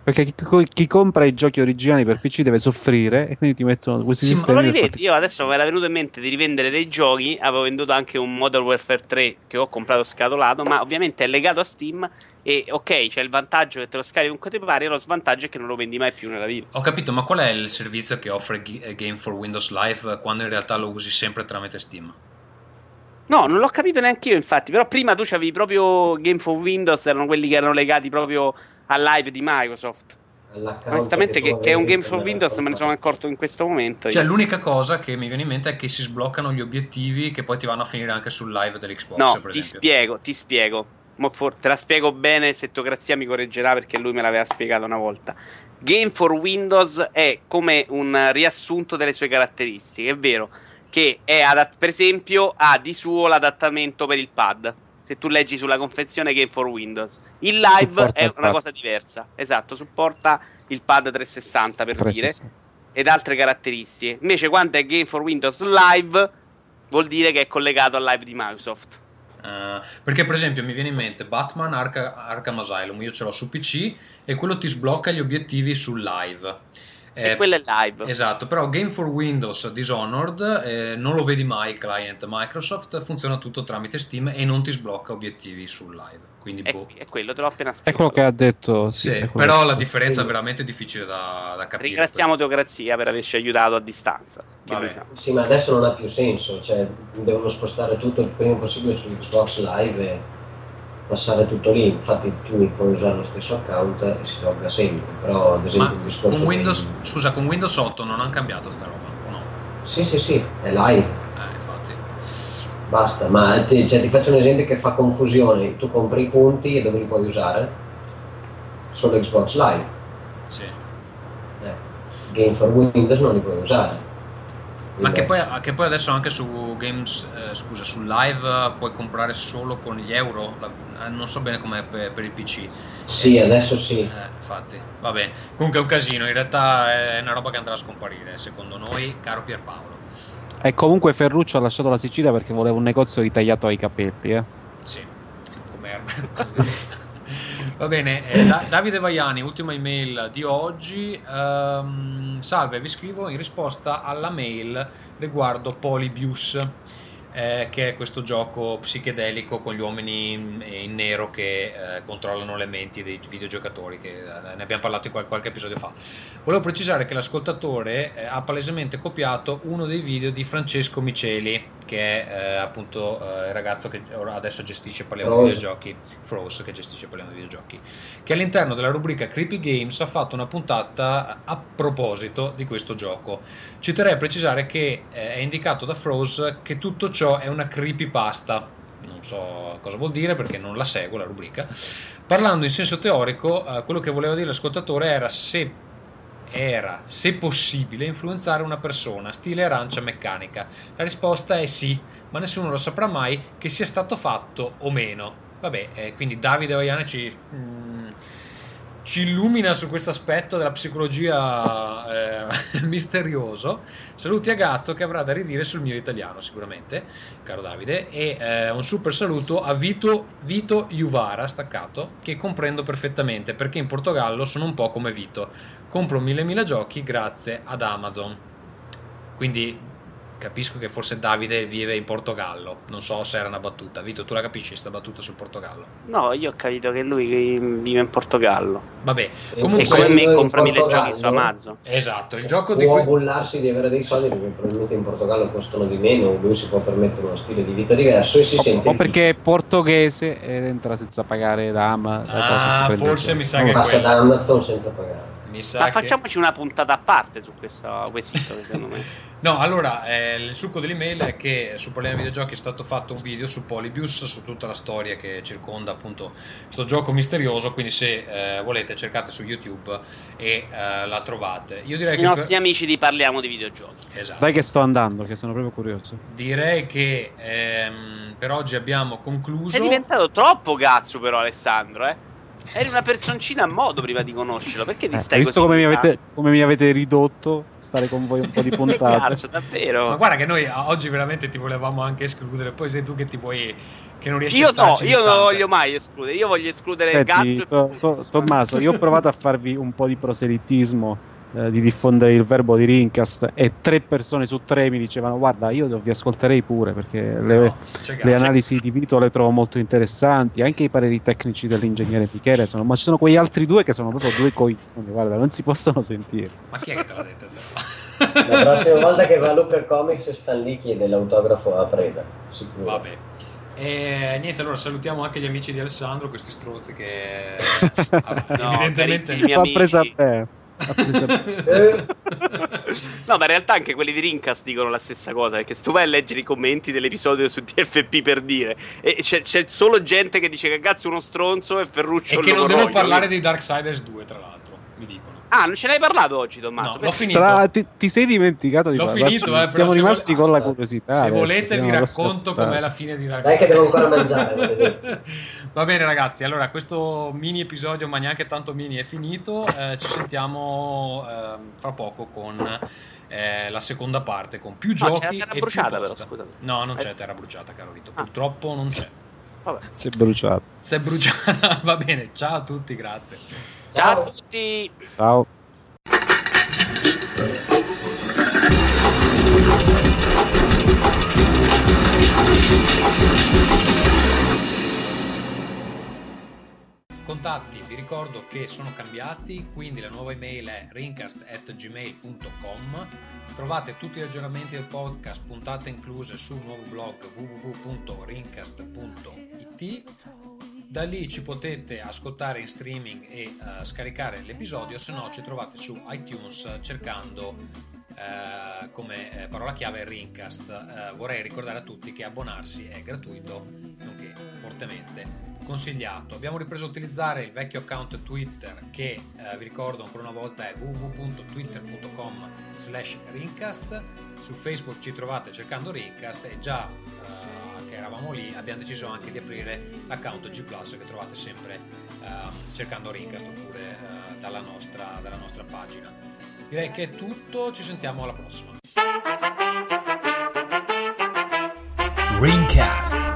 Perché chi, chi compra i giochi originali per PC deve soffrire e quindi ti mettono questi Sì, sistemi. farti- Io adesso mi era venuto in mente di rivendere dei giochi. Avevo venduto anche un Modern Warfare 3 che ho comprato scatolato. Ma ovviamente è legato a Steam. E ok, c'è il vantaggio che te lo scarichi comunque ti pare. E lo svantaggio è che non lo vendi mai più nella vita. Ho capito, ma qual è il servizio che offre G- eh, Game for Windows Live quando in realtà lo usi sempre tramite Steam? No, non l'ho capito neanche io, infatti. Però prima tu c'avevi proprio Game for Windows, erano quelli che erano legati proprio al live di Microsoft. Onestamente, tu che, che è un avevi Game for Windows me ne sono accorto in questo momento. Cioè, io. l'unica cosa che mi viene in mente è che si sbloccano gli obiettivi che poi ti vanno a finire anche sul live dell'Xbox, No, per ti esempio. spiego, ti spiego. Mo for- te la spiego bene, Settograzia mi correggerà perché lui me l'aveva spiegato una volta. Game for Windows è come un riassunto delle sue caratteristiche, è vero che è adatt- per esempio ha di suo l'adattamento per il pad. Se tu leggi sulla confezione Game for Windows, il live Supporta è il una cosa diversa. Esatto, supporta il pad 360 per dire 360. ed altre caratteristiche. Invece, quando è Game for Windows Live, vuol dire che è collegato al live di Microsoft. Eh, perché, per esempio, mi viene in mente Batman Arca- Arkham Asylum, io ce l'ho su PC e quello ti sblocca gli obiettivi sul live. E Eh, quello è live. Esatto, però Game for Windows Dishonored eh, non lo vedi mai il client Microsoft, funziona tutto tramite Steam e non ti sblocca obiettivi sul live. Quindi, È, boh. è quello, te l'ho appena È spiegato. quello che ha detto. Sì, Sì, è quello però la differenza è veramente difficile da, da capire. Ringraziamo Teocrazia per averci aiutato a distanza. Sì, ma adesso non ha più senso, cioè devono spostare tutto il prima possibile su Xbox Live e passare tutto lì. Infatti tu puoi usare lo stesso account e si logga sempre, però ad esempio Ma il discorso con Windows, dei- scusa, con Windows 8 non hanno cambiato sta roba? No, Sì, sì, sì, è live, eh, infatti. basta, ma ti, cioè, ti faccio un esempio che fa confusione, tu compri i punti e dove li puoi usare? Solo Xbox Live, Sì. eh. Game for Windows non li puoi usare. Ma che poi, che poi adesso anche su Games, eh, scusa, su Live eh, puoi comprare solo con gli euro? La- eh, non so bene com'è per, per il PC. Sì, adesso sì. Eh, infatti, va bene. Comunque è un casino, in realtà è una roba che andrà a scomparire, secondo noi, caro Pierpaolo. E comunque Ferruccio ha lasciato la Sicilia perché voleva un negozio di tagliato ai capelli. Eh. Sì, come Herbert. Va bene, eh, Da- Davide Vaiani, ultima email di oggi. Ehm, salve, vi scrivo in risposta alla mail riguardo Polybius. Eh, che è questo gioco psichedelico con gli uomini in, in nero che eh, controllano le menti dei videogiocatori, che eh, ne abbiamo parlato in qual- qualche episodio fa. Volevo precisare che l'ascoltatore eh, ha palesemente copiato uno dei video di Francesco Miceli, che è eh, appunto eh, il ragazzo che adesso gestisce Parliamo di Froze. videogiochi, Froze che gestisce Parliamo di videogiochi, che all'interno della rubrica Creepy Games ha fatto una puntata a proposito di questo gioco. Ci terrei a precisare che è indicato da Froze che tutto ciò è una creepypasta. Non so cosa vuol dire perché non la seguo la rubrica. Parlando in senso teorico, eh, quello che voleva dire l'ascoltatore era se era, se possibile, influenzare una persona, stile arancia meccanica. La risposta è sì, ma nessuno lo saprà mai che sia stato fatto o meno. Vabbè, eh, quindi Davide Vaiana ci, mm, ci illumina su questo aspetto della psicologia eh, misterioso. Saluti a Gazzo che avrà da ridire sul mio italiano sicuramente, caro Davide, e eh, un super saluto a Vito, Vito Juvara, staccato, che comprendo perfettamente perché in Portogallo sono un po' come Vito. Compro mille mila giochi grazie ad Amazon. Quindi capisco che forse Davide vive in Portogallo. Non so se era una battuta. Vito, tu la capisci questa battuta sul Portogallo? No, io ho capito che lui vive in Portogallo. Vabbè, E comunque E come me in compra mille Portogallo, giochi su Amazon. esatto, il gioco di può cui bullarsi di avere dei soldi perché probabilmente in Portogallo costano di meno, lui si può permettere uno stile di vita diverso e si sente O perché è portoghese ed entra senza pagare da Ama. da cosa si Ah, forse mi sa che Non lo passa da Amazon senza pagare. Mi sa Ma che- facciamoci una puntata a parte su questo quesito, secondo me. No, allora, eh, il succo dell'email è che su Problema Videogiochi è stato fatto un video su Polybius, su tutta la storia che circonda appunto questo gioco misterioso, quindi se eh, volete cercate su YouTube e eh, la trovate. Io direi I che... nostri amici di Parliamo di videogiochi. Esatto. Dai che sto andando, che sono proprio curioso. Direi che ehm, per oggi abbiamo concluso. È diventato troppo cazzo però Alessandro, eh. Eri una personcina a modo prima di conoscerlo, perché ti Eh, stai visto così come mi, avete, come mi avete ridotto stare con voi un po' di puntate? cazzo, davvero? Ma guarda che noi a- oggi veramente ti volevamo anche escludere, poi sei tu che ti vuoi... che non riesci a Io no, starci io non distante. voglio mai escludere, io voglio escludere Senti, Gazzo e To-. To- Tommaso, io ho provato a farvi un po' di proselitismo, eh, di diffondere il verbo di Rincast e tre persone su tre mi dicevano guarda io vi ascolterei pure perché le, No, le analisi di Vito le trovo molto interessanti, anche i pareri tecnici dell'ingegnere Michele sono, ma ci sono quegli altri due che sono proprio due coglioni, guarda, non si possono sentire. Ma chi è che te l'ha Stefano? La prossima volta che va a Looper Comics sta lì chiede l'autografo a Preda, sicuro. Vabbè. E niente, allora salutiamo anche gli amici di Alessandro, questi strozzi che ah, No, evidentemente carissimi L'ha amici. presa bene. Eh, No, ma in realtà anche quelli di Rincast dicono la stessa cosa. Perché se tu vai a leggere i commenti dell'episodio su TFP per dire, e c'è, c'è solo gente che dice che cazzo è uno stronzo e Ferruccio e che non devo parlare di Darksiders 2, tra l'altro, mi dicono. Ah, non ce n'hai parlato oggi, Tommaso? No, Perché- l'ho finito. Stra- ti, ti sei dimenticato di L'ho parlarci? finito, eh, Siamo rimasti vol- con la curiosità. Se adesso, volete vi racconto com'è la fine di Dai che Darksiders. devo ancora mangiare. Va bene ragazzi, allora questo mini episodio, ma neanche tanto mini, è finito. Eh, ci sentiamo ehm, fra poco con eh, la seconda parte, con più No, giochi c'è la terra e bruciata, più però, scusate. No, non c'è terra bruciata, caro Rito. Ah. Purtroppo non c'è. Vabbè. Si è bruciato. Se è bruciata, va bene. Ciao a tutti, grazie. Ciao Ciao. a tutti! Ciao. Contatti, vi ricordo che sono cambiati, quindi la nuova email è rincast.gmail.com Trovate tutti gli aggiornamenti del podcast, puntate incluse sul nuovo blog www.rincast.it da lì ci potete ascoltare in streaming e eh, scaricare l'episodio, se no ci trovate su iTunes cercando eh, come eh, parola chiave Rincast. Eh, vorrei ricordare a tutti che abbonarsi è gratuito, nonché fortemente consigliato. Abbiamo ripreso a utilizzare il vecchio account Twitter che eh, vi ricordo ancora una volta è www.twitter.com slash Rincast. Su Facebook ci trovate cercando Rincast e già che eravamo lì abbiamo deciso anche di aprire l'account G Plus che trovate sempre eh, cercando Rincast oppure eh, dalla, nostra, dalla nostra pagina. Direi che è tutto, ci sentiamo alla prossima. Ringcast.